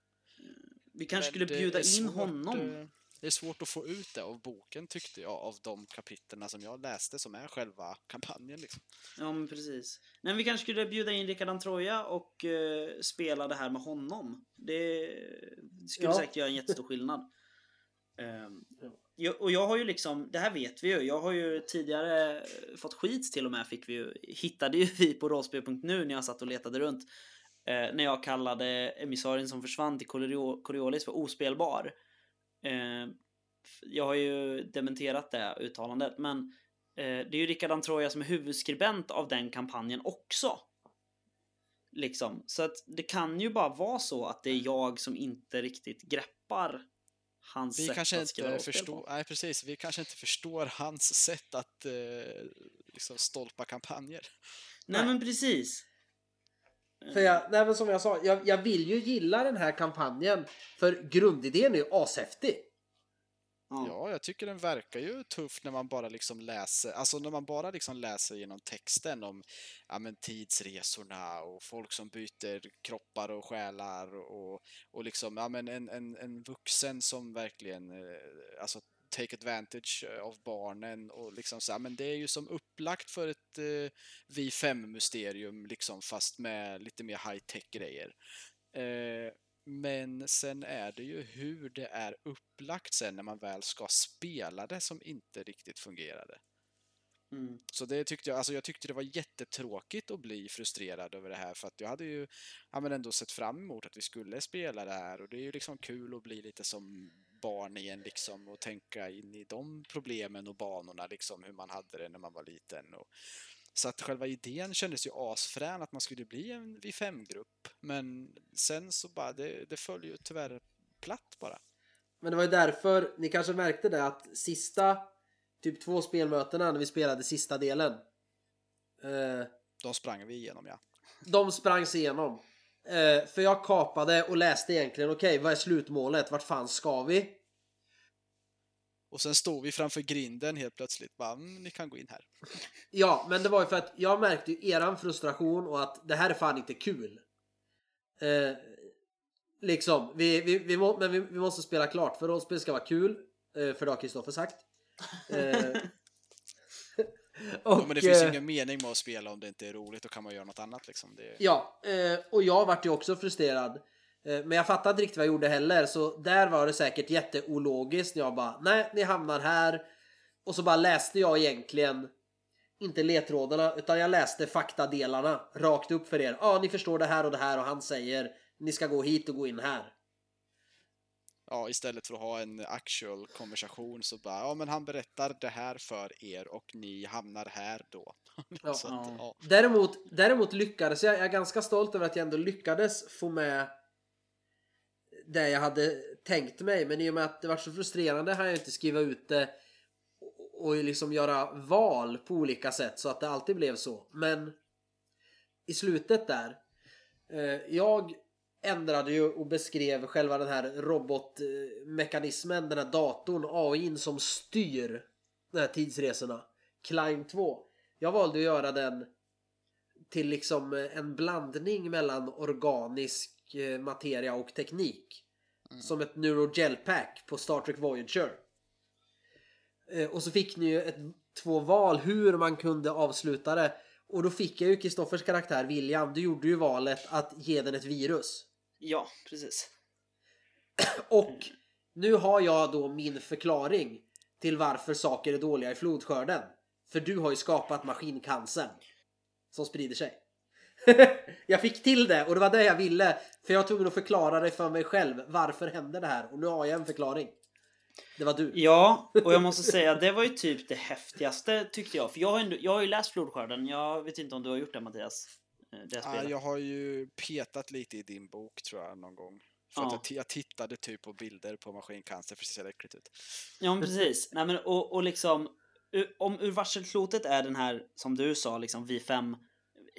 vi kanske Men skulle bjuda in svårt, honom. eh, Det är svårt att få ut det av boken tyckte jag, av de kapitlerna som jag läste som är själva kampanjen liksom. Ja, men precis. Nej, men vi kanske skulle bjuda in Rickard Antroja och eh, spela det här med honom. Det skulle Ja. säkert göra en jättestor skillnad. Jag, och jag har ju liksom, det här vet vi ju, jag har ju tidigare fått skit till och med fick vi ju, hittade ju vi på rollspel.nu när jag satt och letade runt. Eh, när jag kallade emissarien som försvann till Coriolis för ospelbar. Eh, jag har ju dementerat det uttalandet, men eh, det är ju Rickard Antroja som är huvudskribent av den kampanjen också. Liksom. Så att det kan ju bara vara så att det är jag som inte riktigt greppar hans Vi sätt kanske att skriva inte förstår, nej precis, vi kanske inte förstår hans sätt att eh, liksom stolpa kampanjer. Nej Nej. men precis. För jag, nej men som jag sa, jag, jag vill ju gilla den här kampanjen. För grundidén är ju ashäftig. Ja. Ja, jag tycker den verkar ju tuff när man bara liksom läser, alltså när man bara liksom läser genom texten om ja, men tidsresorna och folk som byter kroppar och själar och, och liksom, ja men en, en, en vuxen som verkligen, eh, alltså take advantage av barnen och liksom så, ja, men det är ju som upplagt för ett eh, vi fem mysterium liksom fast med lite mer high-tech grejer. Eh, men sen är det ju hur det är upplagt sen när man väl ska spela det som inte riktigt fungerade. Mm. Så det tyckte jag, alltså jag tyckte det var jättetråkigt att bli frustrerad över det här för att jag hade ju ja, men ändå sett fram emot att vi skulle spela det här och det är ju liksom kul att bli lite som barn igen liksom och tänka in i de problemen och banorna liksom hur man hade det när man var liten. Och, så att själva idén kändes ju asfrän att man skulle bli en V5-grupp men sen så bara, det, det föll ju tyvärr platt bara. Men det var ju därför, ni kanske märkte det att sista typ två spelmötena när vi spelade sista delen. Eh, De sprang vi igenom ja. de sprangs igenom. Eh, för jag kapade och läste egentligen okej vad är slutmålet? Vart fan ska vi? Och sen stod vi framför grinden helt plötsligt bara, mm, ni kan gå in här. Ja, men det var ju för att jag märkte ju eran frustration och att det här är fan inte kul. Eh, liksom, vi, vi, vi, må, men vi, vi måste spela klart för rollspel ska vara kul. Eh, för det har Kristoffer sagt. Eh, Ja, men det finns ju eh, ingen mening med att spela om det inte är roligt, då kan man göra något annat liksom. Det... Ja, eh, och jag vart ju också frustrerad. Eh, men jag fattade inte riktigt vad jag gjorde heller, så där var det säkert jätteologiskt när jag bara, nej, ni hamnar här. Och så bara läste jag egentligen, inte ledtrådarna, utan jag läste faktadelarna rakt upp för er. Ja, ni förstår det här och det här och han säger, ni ska gå hit och gå in här. Ja, istället för att ha en actual konversation så bara, ja men han berättar det här för er och ni hamnar här då. Ja. så att, ja. Däremot, däremot lyckades jag, jag är ganska stolt över att jag ändå lyckades få med det jag hade tänkt mig. Men i och med att det var så frustrerande har jag inte skriva ut det och, liksom göra val på olika sätt så att det alltid blev så. Men i slutet där, eh, jag ändrade ju och beskrev själva den här robotmekanismen, den här datorn, AIn som styr de här tidsresorna. Climb 2. Jag valde att göra den till liksom en blandning mellan organisk materia och teknik. Som ett neurogelpack på Star Trek Voyager. Eh, Och så fick ni ju ett, två val hur man kunde avsluta det. Och då fick jag ju Kristoffers karaktär William. Du gjorde ju valet att ge den ett virus. Ja, precis. Och nu har jag då min förklaring till varför saker är dåliga i flodskörden. För du har ju skapat maskincancern. Som sprider sig. jag fick till det och det var det jag ville. För jag att förklara det för mig själv. Varför hände det här? Och nu har jag en förklaring. Det var du. Ja, och jag måste säga det var ju typ det häftigaste tyckte jag. För jag har, ändå, jag har ju läst Flodskörden. Jag vet inte om du har gjort det Mattias? Eh, Det Ja, spelet. jag har ju petat lite i din bok tror jag någon gång. För Ja. att jag, ti- jag tittade typ på bilder på maskincancer för det ser äckligt ut. Ja men precis. Nej, men, och, och liksom, om ur varselklotet är den här, som du sa, liksom vi fem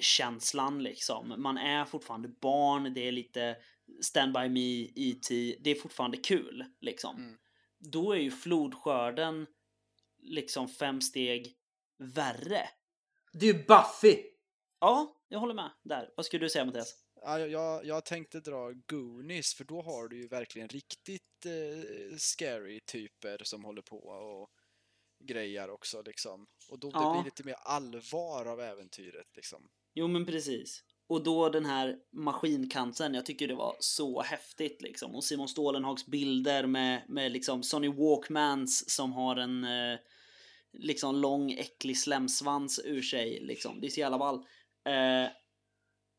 känslan liksom. Man är fortfarande barn, det är lite Stand By Me, E.T. Det är fortfarande kul liksom. Mm. Då är ju flodskörden liksom fem steg värre. Det är ju Buffy! Ja, jag håller med där. Vad skulle du säga Mattias? Ja, jag, jag, tänkte dra Goonies för då har du ju verkligen riktigt eh, scary typer som håller på och grejar också liksom. Och då det Ja. blir lite mer allvar av äventyret liksom. Jo men precis. Och då den här maskinkansen, jag tycker det var så häftigt liksom. Och Simon Stålenhags bilder med, med liksom Sonny Walkmans som har en eh, liksom lång äcklig slemsvans ur sig liksom. Det är så jävla ball. Eh,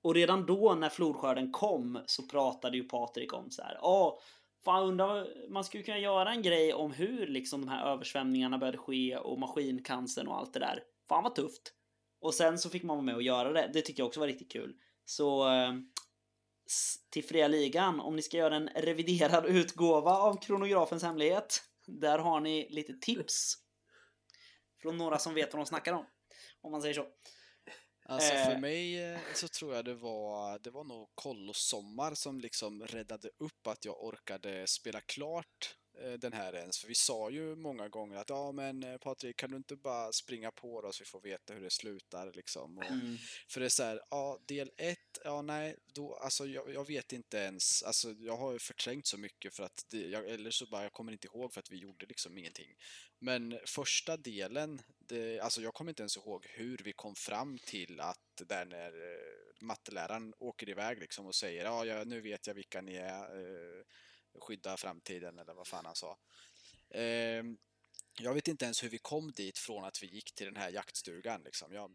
och redan då när flodskörden kom så pratade ju Patrik om så här. Ja, fan undrar, man skulle kunna göra en grej om hur liksom de här översvämningarna började ske och maskincancern och allt det där. Fan vad tufft. Och sen så fick man vara med och göra det. Det tycker jag också var riktigt kul. Så eh, s- till fria ligan, om ni ska göra en reviderad utgåva av Kronografens hemlighet. Där har ni lite tips. Från några som vet vad de snackar om. Om man säger så. Alltså Eh. för mig eh, så tror jag det var, det var nog Kollosommar som liksom räddade upp att jag orkade spela klart eh, den här ens. För vi sa ju många gånger att ja men eh, Patrik kan du inte bara springa på då så vi får veta hur det slutar liksom. Och, Mm. För det är så här, ja del ett, ja nej, då, alltså jag, jag vet inte ens, alltså jag har ju förträngt så mycket för att, det, jag, eller så bara, jag kommer inte ihåg för att vi gjorde liksom ingenting. Men första delen, det, alltså jag kommer inte ens ihåg hur vi kom fram till att där när eh, matteläraren åker iväg liksom och säger ja, ja nu vet jag vilka ni är, eh, skydda framtiden eller vad fan han sa. Ehm, jag vet inte ens hur vi kom dit från att vi gick till den här jaktstugan liksom. Jag,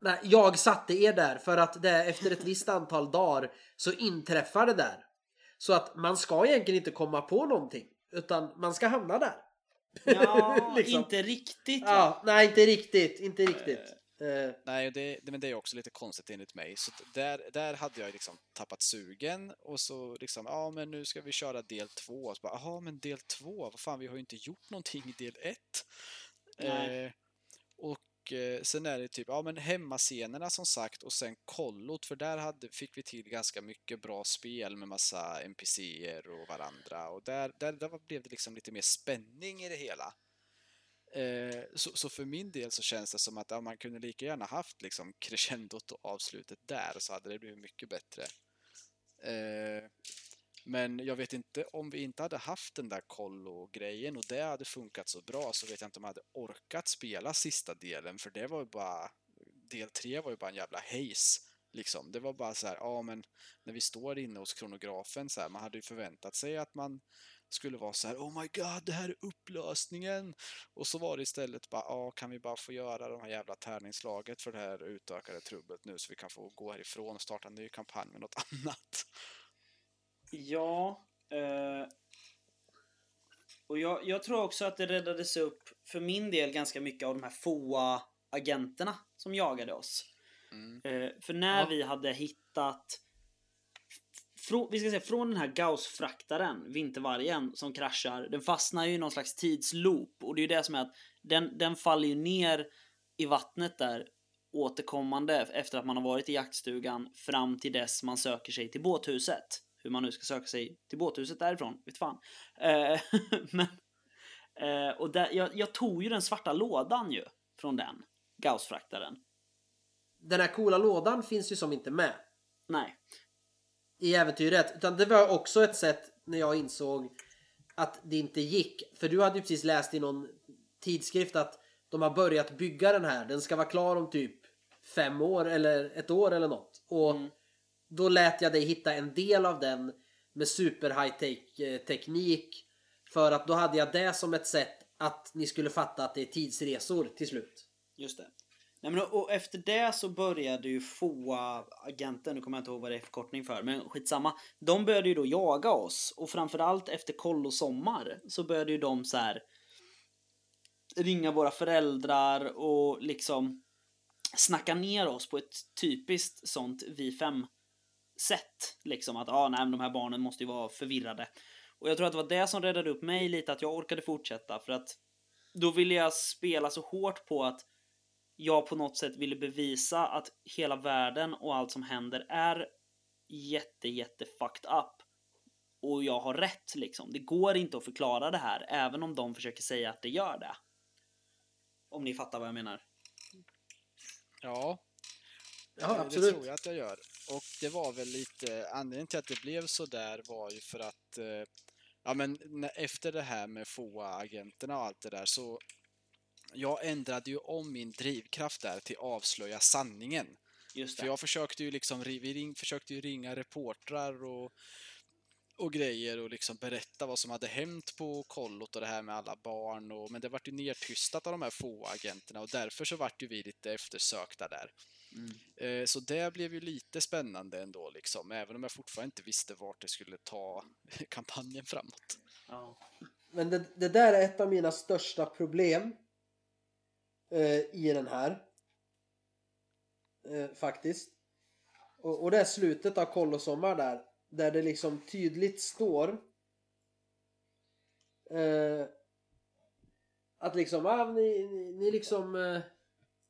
Nej, jag satte er där för att det efter ett visst antal dagar så inträffar det där. Så att man ska egentligen inte komma på någonting. Utan man ska hamna där. Ja, Liksom. inte riktigt va? Ja, nej inte riktigt, inte riktigt. Eh, Nej, det, det, men det är också lite konstigt enligt mig. Så där, där hade jag liksom tappat sugen och så liksom, ja men nu ska vi köra del två. Och så bara, jaha men del två, vad fan vi har ju inte gjort någonting i del ett. Eh, och eh, sen är det typ, ja men hemmascenerna som sagt och sen kollot för där hade, fick vi till ganska mycket bra spel med massa NPCer och varandra och där, där, där blev det liksom lite mer spänning i det hela. Eh, så, så för min del så känns det som att ja, man kunde lika gärna haft liksom crescendot och avslutet där så hade det blivit mycket bättre. Eh, men jag vet inte om vi inte hade haft den där kollo-grejen och det hade funkat så bra så vet jag inte om jag hade orkat spela sista delen för det var ju bara del tre var ju bara en jävla hejs. Liksom. Det var bara så här, ja men när vi står inne hos kronografen så här, man hade ju förväntat sig att man skulle vara så här, oh my god, det här är upplösningen! Och så var det istället bara, ja, kan vi bara få göra de här jävla tärningslaget för det här utökade trubblet nu så vi kan få gå härifrån och starta en ny kampanj med något annat. Ja. Eh, och jag, jag tror också att det räddades upp för min del ganska mycket av de här FOA-agenterna som jagade oss. Mm. Eh, för när Ja. vi hade hittat Frå, vi ska säga från den här Gauss-fraktaren, vintervargen, som kraschar. Den fastnar ju i någon slags tidsloop. Och det är ju det som är att den, den faller ju ner i vattnet där återkommande efter att man har varit i jaktstugan fram till dess man söker sig till båthuset. Hur man nu ska söka sig till båthuset därifrån, vet fan. Eh, men, eh, och där, jag, jag tog ju den svarta lådan ju från den Gauss-fraktaren. den här coola lådan finns ju som inte med Nej. I äventyret. Utan det var också ett sätt när jag insåg att det inte gick. För du hade ju precis läst i någon tidskrift att de har börjat bygga den här. Den ska vara klar om typ fem år eller ett år eller något. Och Mm. då lät jag dig hitta en del av den med super high tech eh, teknik. För att då hade jag det som ett sätt att ni skulle fatta att det är tidsresor till slut. Just det. Nej, men och efter det så började ju FOA-agenten, nu kommer jag inte ihåg vad det är förkortning för, men skitsamma. De började ju då jaga oss och framförallt efter kollo sommar så började ju de så här ringa våra föräldrar och liksom snacka ner oss på ett typiskt sånt vi fem sätt. Liksom att ah, nej, men de här barnen måste ju vara förvirrade. Och jag tror att det var det som räddade upp mig lite, att jag orkade fortsätta. För att då ville jag spela så hårt på att jag på något sätt ville bevisa att hela världen och allt som händer är jätte, jätte fucked up. Och jag har rätt liksom. Det går inte att förklara det här, även om de försöker säga att det gör det. Om ni fattar vad jag menar. Ja, Ja, det absolut. tror jag att jag gör. Och det var väl lite, anledningen till att det blev så där var ju för att eh, Ja men efter det här med FOA-agenterna och allt det där så Jag ändrade ju om min drivkraft där till avslöja sanningen. För jag försökte ju liksom, vi ring, försökte ju ringa reportrar och, och grejer och liksom berätta vad som hade hänt på kollot och det här med alla barn och, men det vart ju nertystat av de här FOA-agenterna och därför så vart ju vi lite eftersökta där. Mm. Eh, Så det blev ju lite spännande ändå liksom, även om jag fortfarande inte visste vart det skulle ta kampanjen framåt. Ja. Men det, det där är ett av mina största problem Eh, i den här. Eh, faktiskt. Och, och det är slutet av Kollosommar där. Där det liksom tydligt står. Eh, att liksom, ah, ni, ni, ni liksom eh,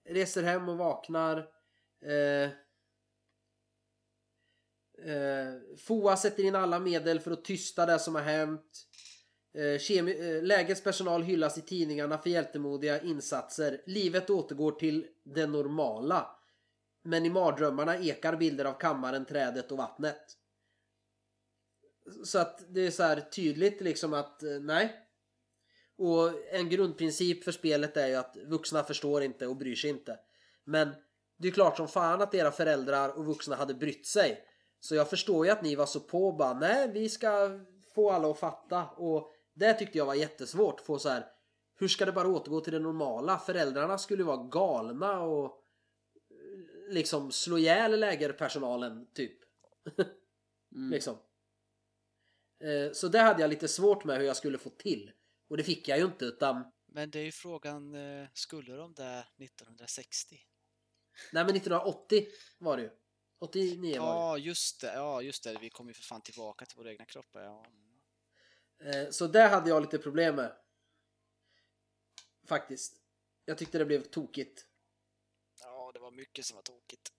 reser hem och vaknar. Eh, eh, FOA sätter in alla medel för att tysta det som har hänt. Eh, kemi- eh, lägets personal hyllas i tidningarna för hjältemodiga insatser. Livet återgår till det normala. Men i mardrömmarna ekar bilder av kammaren, trädet och vattnet. Så att det är så här tydligt liksom att eh, nej. Och en grundprincip för spelet är ju att vuxna förstår inte och bryr sig inte. Men det är klart som fan att era föräldrar och vuxna hade brytt sig. Så jag förstår ju att ni var så på och bara nej vi ska få alla att fatta. Och det tyckte jag var jättesvårt. Få så här, hur ska det bara återgå till det normala? Föräldrarna skulle vara galna och eh, liksom slå ihjäl lägerpersonalen typ. Mm. Liksom. Eh, Så det hade jag lite svårt med hur jag skulle få till. Och det fick jag ju inte utan Men det är ju frågan, eh, skulle de där 1960? Nej men 1980 var det ju. 89 var det Ja, just det, ja just det, vi kommer ju för fan tillbaka till våra egna kroppar. Ja. Eh, Så det hade jag lite problem med. Faktiskt. Jag tyckte det blev tokigt. ja, det var mycket som var tokigt.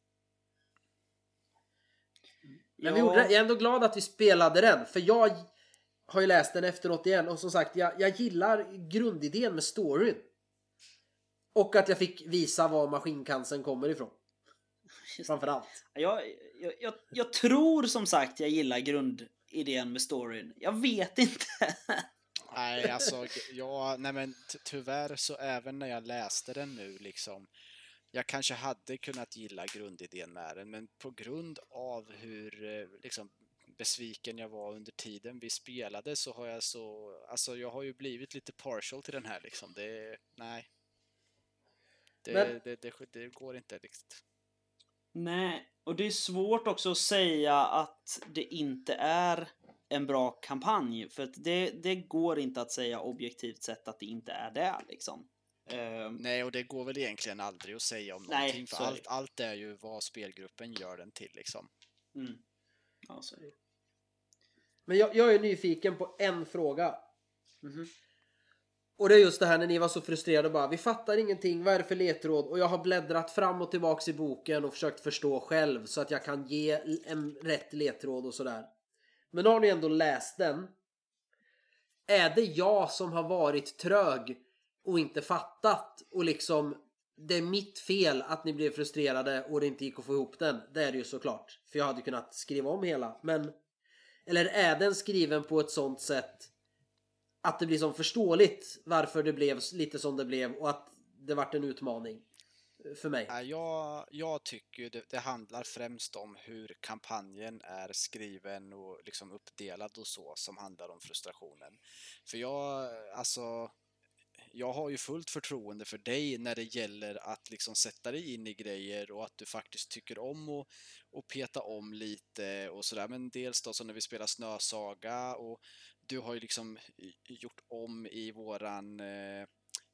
Men vi gjorde det. Jag är ändå glad att vi spelade den. För jag har ju läst den efteråt igen. Och som sagt, jag, jag gillar grundidén med storyn. Och att jag fick visa var maskincancern kommer ifrån. Just Framförallt. Jag, jag, jag, jag tror som sagt jag gillar grundidén med storyn. Jag vet inte. Nej, alltså, ja, nej men ty- tyvärr så även när jag läste den nu liksom, jag kanske hade kunnat gilla grundidén med den, men på grund av hur eh, liksom, besviken jag var under tiden vi spelade så har jag så, alltså jag har ju blivit lite partial till den här liksom. Det, nej. Det, Men- det, det, det går inte riktigt. Nej, och det är svårt också att säga att det inte är en bra kampanj. För att det, det går inte att säga objektivt sett att det inte är det liksom. Ehm, Nej, och det går väl egentligen aldrig att säga om Nej, någonting, för allt, allt är ju vad spelgruppen gör den till liksom. mm. Ja, så är det. Men jag, jag är nyfiken på en fråga. Mhm. Och det är just det här när ni var så frustrerade och bara Vi fattar ingenting, vad är det för ledtråd? Och jag har bläddrat fram och tillbaks i boken och försökt förstå själv så att jag kan ge en rätt ledtråd och sådär. Men har ni ändå läst den? Är det jag som har varit trög och inte fattat och liksom det är mitt fel att ni blev frustrerade och det inte gick att få ihop den. Det är det ju såklart. För jag hade kunnat skriva om hela. Men eller är den skriven på ett sånt sätt att det blir som förståeligt varför det blev lite som det blev och att det vart en utmaning för mig. Jag, jag tycker ju det, det handlar främst om hur kampanjen är skriven och liksom uppdelad och så som handlar om frustrationen. För jag, alltså, jag har ju fullt förtroende för dig när det gäller att liksom sätta dig in i grejer och att du faktiskt tycker om att och peta om lite och sådär. Men dels då så när vi spelar Snösaga och du har ju liksom gjort om i våran eh,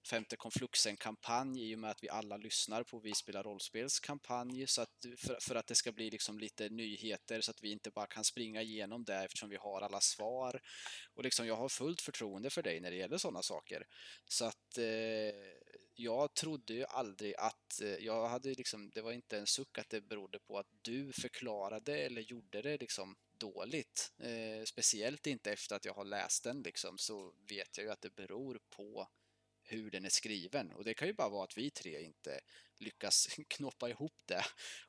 femte konfluxen-kampanj i och med att vi alla lyssnar på Vi spelar rollspelskampanj så att, för, för, att det ska bli liksom lite nyheter så att vi inte bara kan springa igenom det eftersom vi har alla svar. Och liksom jag har fullt förtroende för dig när det gäller sådana saker. Så att eh, jag trodde ju aldrig att, eh, jag hade liksom, det var inte en suck att det berodde på att du förklarade eller gjorde det liksom dåligt. Eh, speciellt inte efter att jag har läst den liksom så vet jag ju att det beror på hur den är skriven. Och det kan ju bara vara att vi tre inte lyckas knoppa ihop det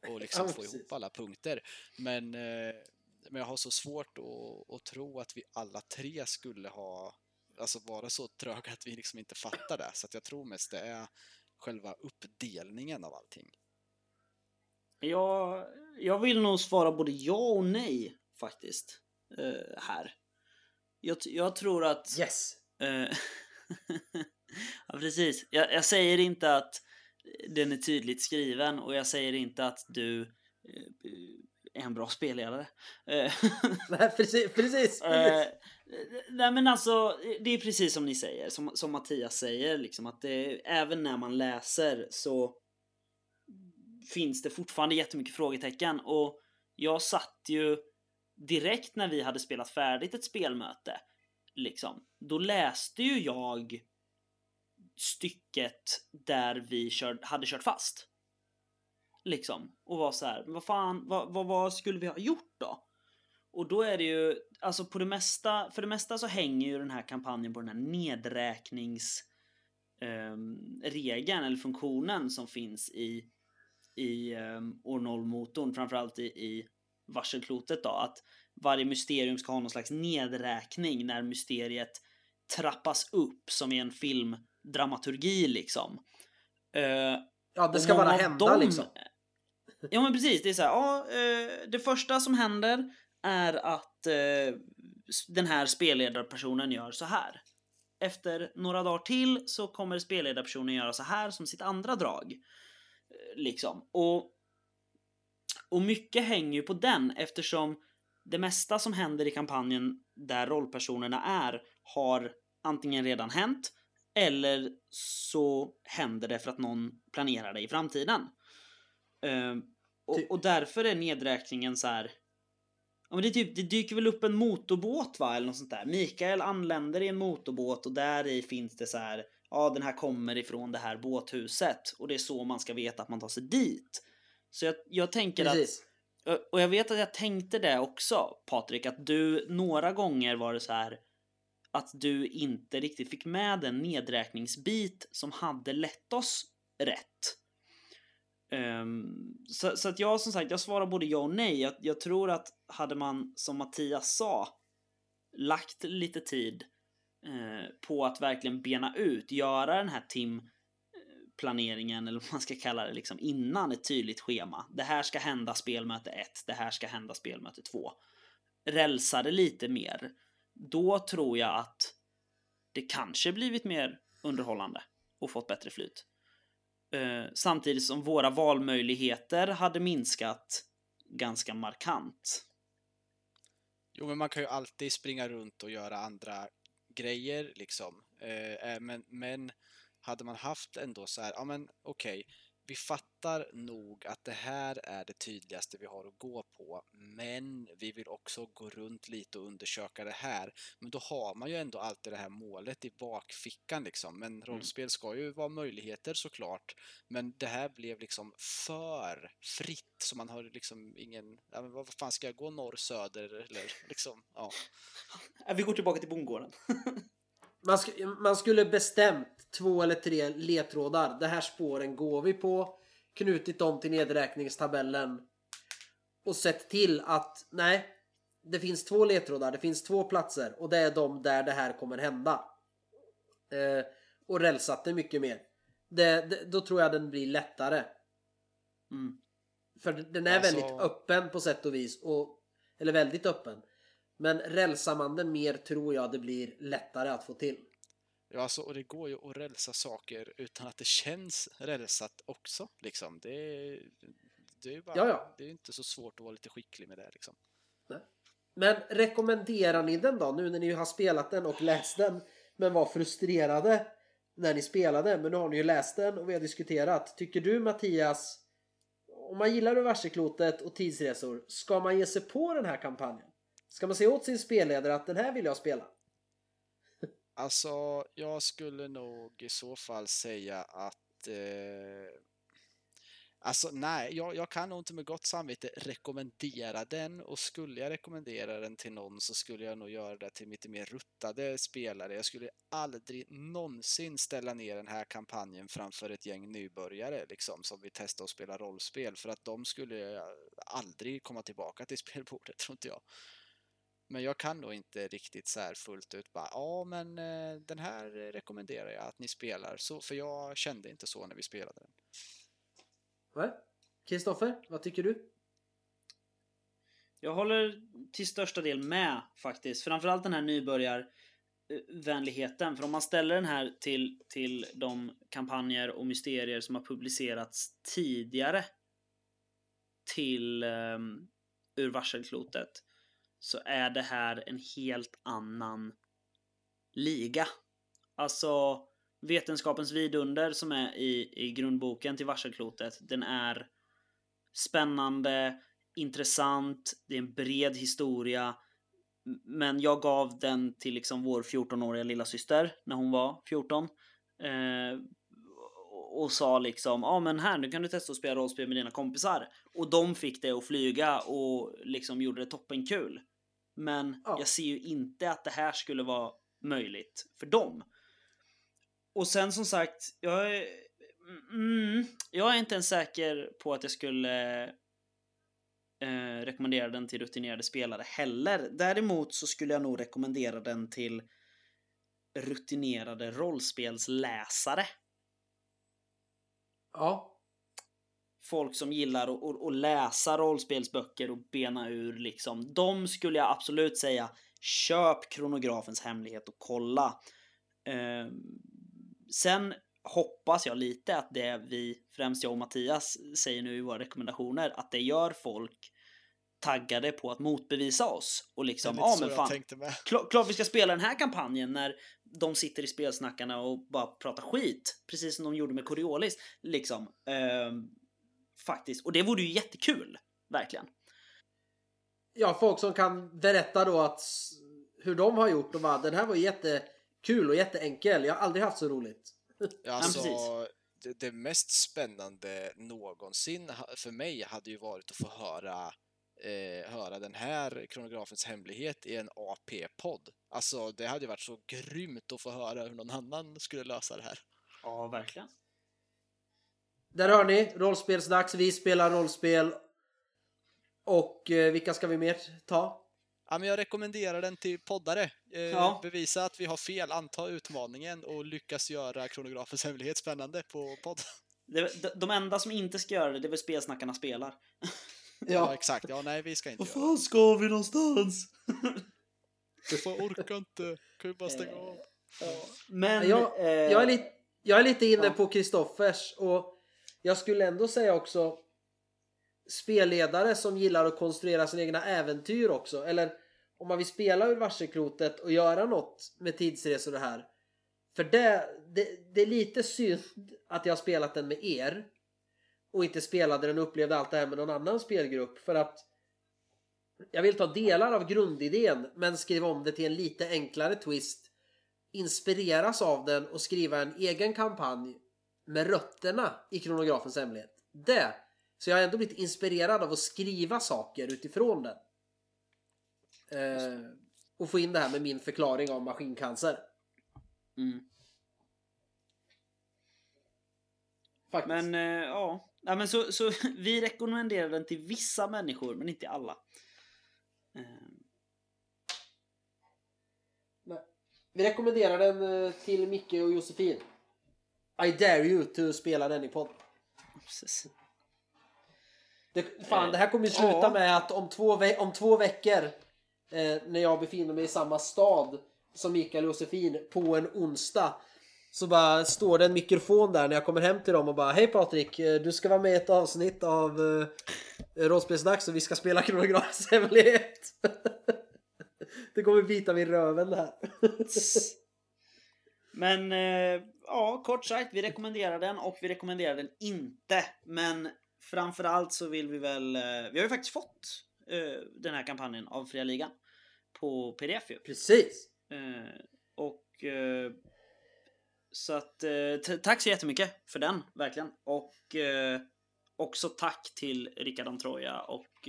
och liksom ja, få ihop alla punkter. Men, eh, men jag har så svårt att, att tro att vi alla tre skulle ha alltså vara så tröga att vi liksom inte fattar det. Så att jag tror mest det är själva uppdelningen av allting. Ja, jag vill nog svara både ja och nej faktiskt. Uh, här. Jag, jag, tror att... Yes! Uh, ja, precis. Jag, jag, säger inte att den är tydligt skriven och jag säger inte att du eh, är en bra spelledare. Eh, nej, precis. precis, eh, nej, men alltså, det är precis som ni säger, som, som Mattias säger, liksom att det, även när man läser så finns det fortfarande jättemycket frågetecken och jag satt ju direkt när vi hade spelat färdigt ett spelmöte, liksom, då läste ju jag stycket där vi kör, hade kört fast. Liksom. Och var så här, vad fan, vad, vad, vad, skulle vi ha gjort då? Och då är det ju, alltså på det mesta, för det mesta så hänger ju den här kampanjen på den här nedräknings um, regeln eller funktionen som finns i i ehm, um, Ornol-motorn, framförallt i, i varselklotet då, att varje mysterium ska ha någon slags nedräkning när mysteriet trappas upp som i en filmdramaturgi liksom. Uh, ja, det ska bara hända dem, liksom. Ja men precis, det är så här, ja, uh, det första som händer är att uh, den här spelledarpersonen gör så här. Efter några dagar till så kommer spelledarpersonen göra så här som sitt andra drag. Liksom. Och, och mycket hänger ju på den eftersom det mesta som händer i kampanjen där rollpersonerna är har antingen redan hänt eller så händer det för att någon planerar det i framtiden. Uh, och, och, därför är nedräkningen så här. Ja, men det, typ, det dyker väl upp en motorbåt va, eller något sånt där. Mikael anländer i en motorbåt och där i finns det så här. Ja, den här kommer ifrån det här båthuset och det är så man ska veta att man tar sig dit. Så jag, jag tänker Precis. att och jag vet att jag tänkte det också, Patrik, att du några gånger var det så här att du inte riktigt fick med en nedräkningsbit som hade lett oss rätt. Um, så, så, att jag som sagt, jag svarar både ja och nej. Jag, jag, tror att hade man, som Mattias sa, lagt lite tid uh, på att verkligen bena ut, göra den här tim planeringen eller vad man ska kalla det liksom innan ett tydligt schema. Det här ska hända spelmöte 1, det här ska hända spelmöte 2. Rälsa det lite mer då tror jag att det kanske blivit mer underhållande och fått bättre flyt. Eh, samtidigt som våra valmöjligheter hade minskat ganska markant. Jo, men man kan ju alltid springa runt och göra andra grejer liksom. Eh, eh, men, men hade man haft ändå så här, ja men okej, okay, vi fattar nog att det här är det tydligaste vi har att gå på, men vi vill också gå runt lite och undersöka det här. Men då har man ju ändå alltid det här målet i bakfickan liksom. Men mm. rollspel ska ju vara möjligheter såklart. Men det här blev liksom för fritt, så man har liksom ingen, ja, men vad fan ska jag gå norr, söder eller liksom, ja. Vi går tillbaka till bondgården. man, sk man skulle bestämt två eller tre ledtrådar. Det här spåren går vi på. Knutit dem till nedräkningstabellen. Och sett till att nej, det finns två ledtrådar, det finns två platser och det är de där det här kommer hända. Eh, och rälsat det mycket mer. Det, det, då tror jag den blir lättare. Mm. För den är alltså... väldigt öppen på sätt och vis. Och, eller väldigt öppen. Men rälsar man den mer tror jag det blir lättare att få till. Ja, alltså, och det går ju att rälsa saker utan att det känns rälsat också. Liksom. Det, är, det är ju bara, det är inte så svårt att vara lite skicklig med det. Liksom. Men rekommenderar ni den då nu när ni har spelat den och läst den men var frustrerade när ni spelade men nu har ni ju läst den och vi har diskuterat. Tycker du Mattias om man gillar universeklotet och tidsresor ska man ge sig på den här kampanjen? Ska man säga åt sin spelledare att den här vill jag spela? Alltså, jag skulle nog i så fall säga att eh, Alltså nej, jag, jag kan nog inte med gott samvete rekommendera den och skulle jag rekommendera den till någon så skulle jag nog göra det till lite mer ruttade spelare. Jag skulle aldrig någonsin ställa ner den här kampanjen framför ett gäng nybörjare liksom som vill testa att spela rollspel för att de skulle aldrig komma tillbaka till spelbordet tror inte jag. Men jag kan nog inte riktigt så här fullt ut bara ja men eh, den här rekommenderar jag att ni spelar så för jag kände inte så när vi spelade den. Kristoffer, vad tycker du? Jag håller till största del med faktiskt. Framförallt den här nybörjarvänligheten. För om man ställer den här till, till de kampanjer och mysterier som har publicerats tidigare till um, ur varselklotet så är det här en helt annan liga. Alltså Vetenskapens vidunder som är i, i grundboken till varselklotet, den är spännande, intressant, det är en bred historia. Men jag gav den till liksom vår 14-åriga lilla syster när hon var 14. Eh, och sa liksom, ja ah, men här nu kan du testa att spela rollspel med dina kompisar. Och de fick det att flyga och liksom gjorde det toppenkul. Men Ja. jag ser ju inte att det här skulle vara möjligt för dem. Och sen som sagt, jag är, mm, jag är inte ens säker på att jag skulle eh, rekommendera den till rutinerade spelare heller. Däremot så skulle jag nog rekommendera den till rutinerade rollspelsläsare. Ja. Folk som gillar att, att, att läsa rollspelsböcker och bena ur liksom. De skulle jag absolut säga köp kronografens hemlighet och kolla. Eh, sen hoppas jag lite att det vi, främst jag och Mattias, säger nu i våra rekommendationer, att det gör folk taggade på att motbevisa oss. Och liksom, ja så men fan. Klart, klart vi ska spela den här kampanjen när de sitter i spelsnackarna och bara pratar skit. Precis som de gjorde med Coriolis. Liksom. Ehm, faktiskt. Och det vore ju jättekul. Verkligen. Ja, folk som kan berätta då att hur de har gjort och bara den här var jättekul och jätteenkel. Jag har aldrig haft så roligt. Ja, alltså, precis. det, det mest spännande någonsin för mig hade ju varit att få höra, eh, höra den här kronografens hemlighet i en AP-podd. Alltså, det hade ju varit så grymt att få höra hur någon annan skulle lösa det här. Ja, verkligen. Där hör ni, rollspelsdags. Vi spelar rollspel. Och eh, vilka ska vi mer ta? Ja, men jag rekommenderar den till poddare. Eh, Ja. Bevisa att vi har fel, anta utmaningen och lyckas göra kronografens hemlighet spännande på podd. Det, de, de enda som inte ska göra det, det är väl spelsnackarna spelar. Ja, exakt. Ja, nej, vi ska inte göra det. ska vi någonstans? Du får orka inte. Kan vi bara stänga av? Men... Jag, eh, jag, är lite, jag är lite inne ja. på Kristoffers och jag skulle ändå säga också spelledare som gillar att konstruera sina egna äventyr också. Eller om man vill spela ur varseklotet och göra något med tidsresor och det här. För det, det, det är lite synd att jag har spelat den med er och inte spelade den och upplevde allt det här med någon annan spelgrupp för att jag vill ta delar av grundidén men skriva om det till en lite enklare twist inspireras av den och skriva en egen kampanj med rötterna i kronografens hemlighet. Det! Så jag har ändå blivit inspirerad av att skriva saker utifrån den. Eh, och få in det här med min förklaring av maskincancer. Mm. Faktiskt. Men eh, ja, ja men så, så vi rekommenderar den till vissa människor, men inte alla. Eh, Nej. Vi rekommenderar den eh, till Micke och Josefin. I dare you to spela den i podd. precis. Det, fan, Eh, det här kommer ju sluta ja. med att om två, ve- om två veckor eh, när jag befinner mig i samma stad som Mikael och Josefin på en onsdag. Så bara står det en mikrofon där när jag kommer hem till dem och bara Hej Patrik, eh, du ska vara med i ett avsnitt av uh, Rollspelsdags och vi ska spela Kronografs hemlighet. det kommer bita mig i röven det här. Men eh, ja, kort sagt, vi rekommenderar den och vi rekommenderar den inte. Men framförallt så vill vi väl... Eh, vi har ju faktiskt fått eh, den här kampanjen av Fria Ligan på pdf ju. Precis. Eh, och eh, så att eh, tack så jättemycket för den, verkligen. Och också tack till Rickard Antroja och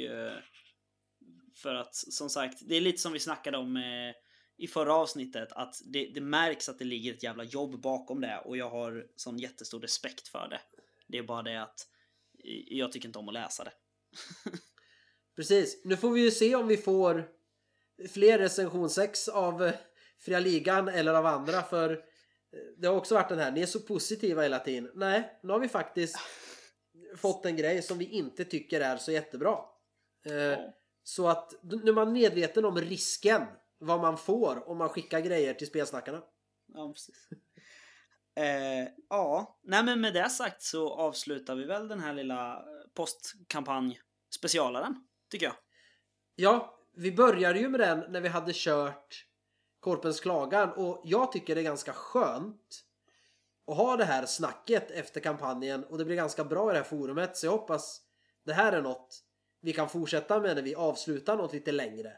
för att som sagt, det är lite som vi snackade om eh, i förra avsnittet att det, det, märks att det ligger ett jävla jobb bakom det och jag har sån jättestor respekt för det. Det är bara det att jag tycker inte om att läsa det. Precis. Nu får vi ju se om vi får fler recensionsex av eh, Fria Ligan eller av andra för eh, det har också varit den här, ni är så positiva hela tiden. Nej, nu har vi faktiskt fått en grej som vi inte tycker är så jättebra. Eh, Så att nu är man medveten om risken vad man får om man skickar grejer till spelsnackarna. Ja, precis. Eh, ja, nej men med det sagt så avslutar vi väl den här lilla postkampanj specialaren, tycker jag. Ja, vi började ju med den när vi hade kört Korpens klagan och jag tycker det är ganska skönt att ha det här snacket efter kampanjen och det blir ganska bra i det här forumet så jag hoppas det här är något vi kan fortsätta med när vi avslutar något lite längre.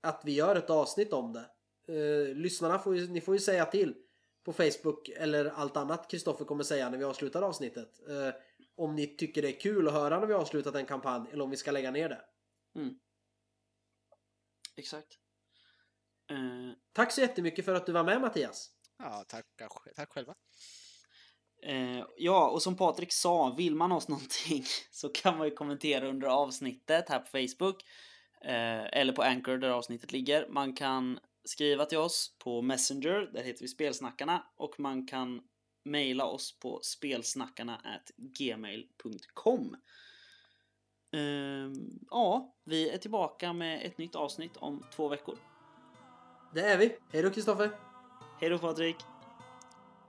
Att vi gör ett avsnitt om det. Uh, lyssnarna får ju, ni får ju säga till på Facebook eller allt annat Kristoffer kommer säga när vi avslutar avsnittet. Uh, om ni tycker det är kul att höra när vi avslutat en kampanj eller om vi ska lägga ner det. Mm. Exakt. Uh, tack så jättemycket för att du var med Mattias. Ja, tack, tack själva. Uh, ja, och som Patrik sa, vill man oss någonting så kan man ju kommentera under avsnittet här på Facebook. Uh, eller på Anchor där avsnittet ligger. Man kan skriva till oss på Messenger, där heter vi Spelsnackarna. Och man kan mejla oss på spelsnackarna gmail.com. Uh, ja, vi är tillbaka med ett nytt avsnitt om två veckor. Det är vi. Hej då Kristoffer. Hej då Patrik.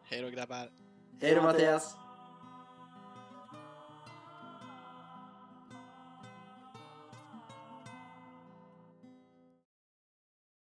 Hej då grabbar. Hej då Mattias.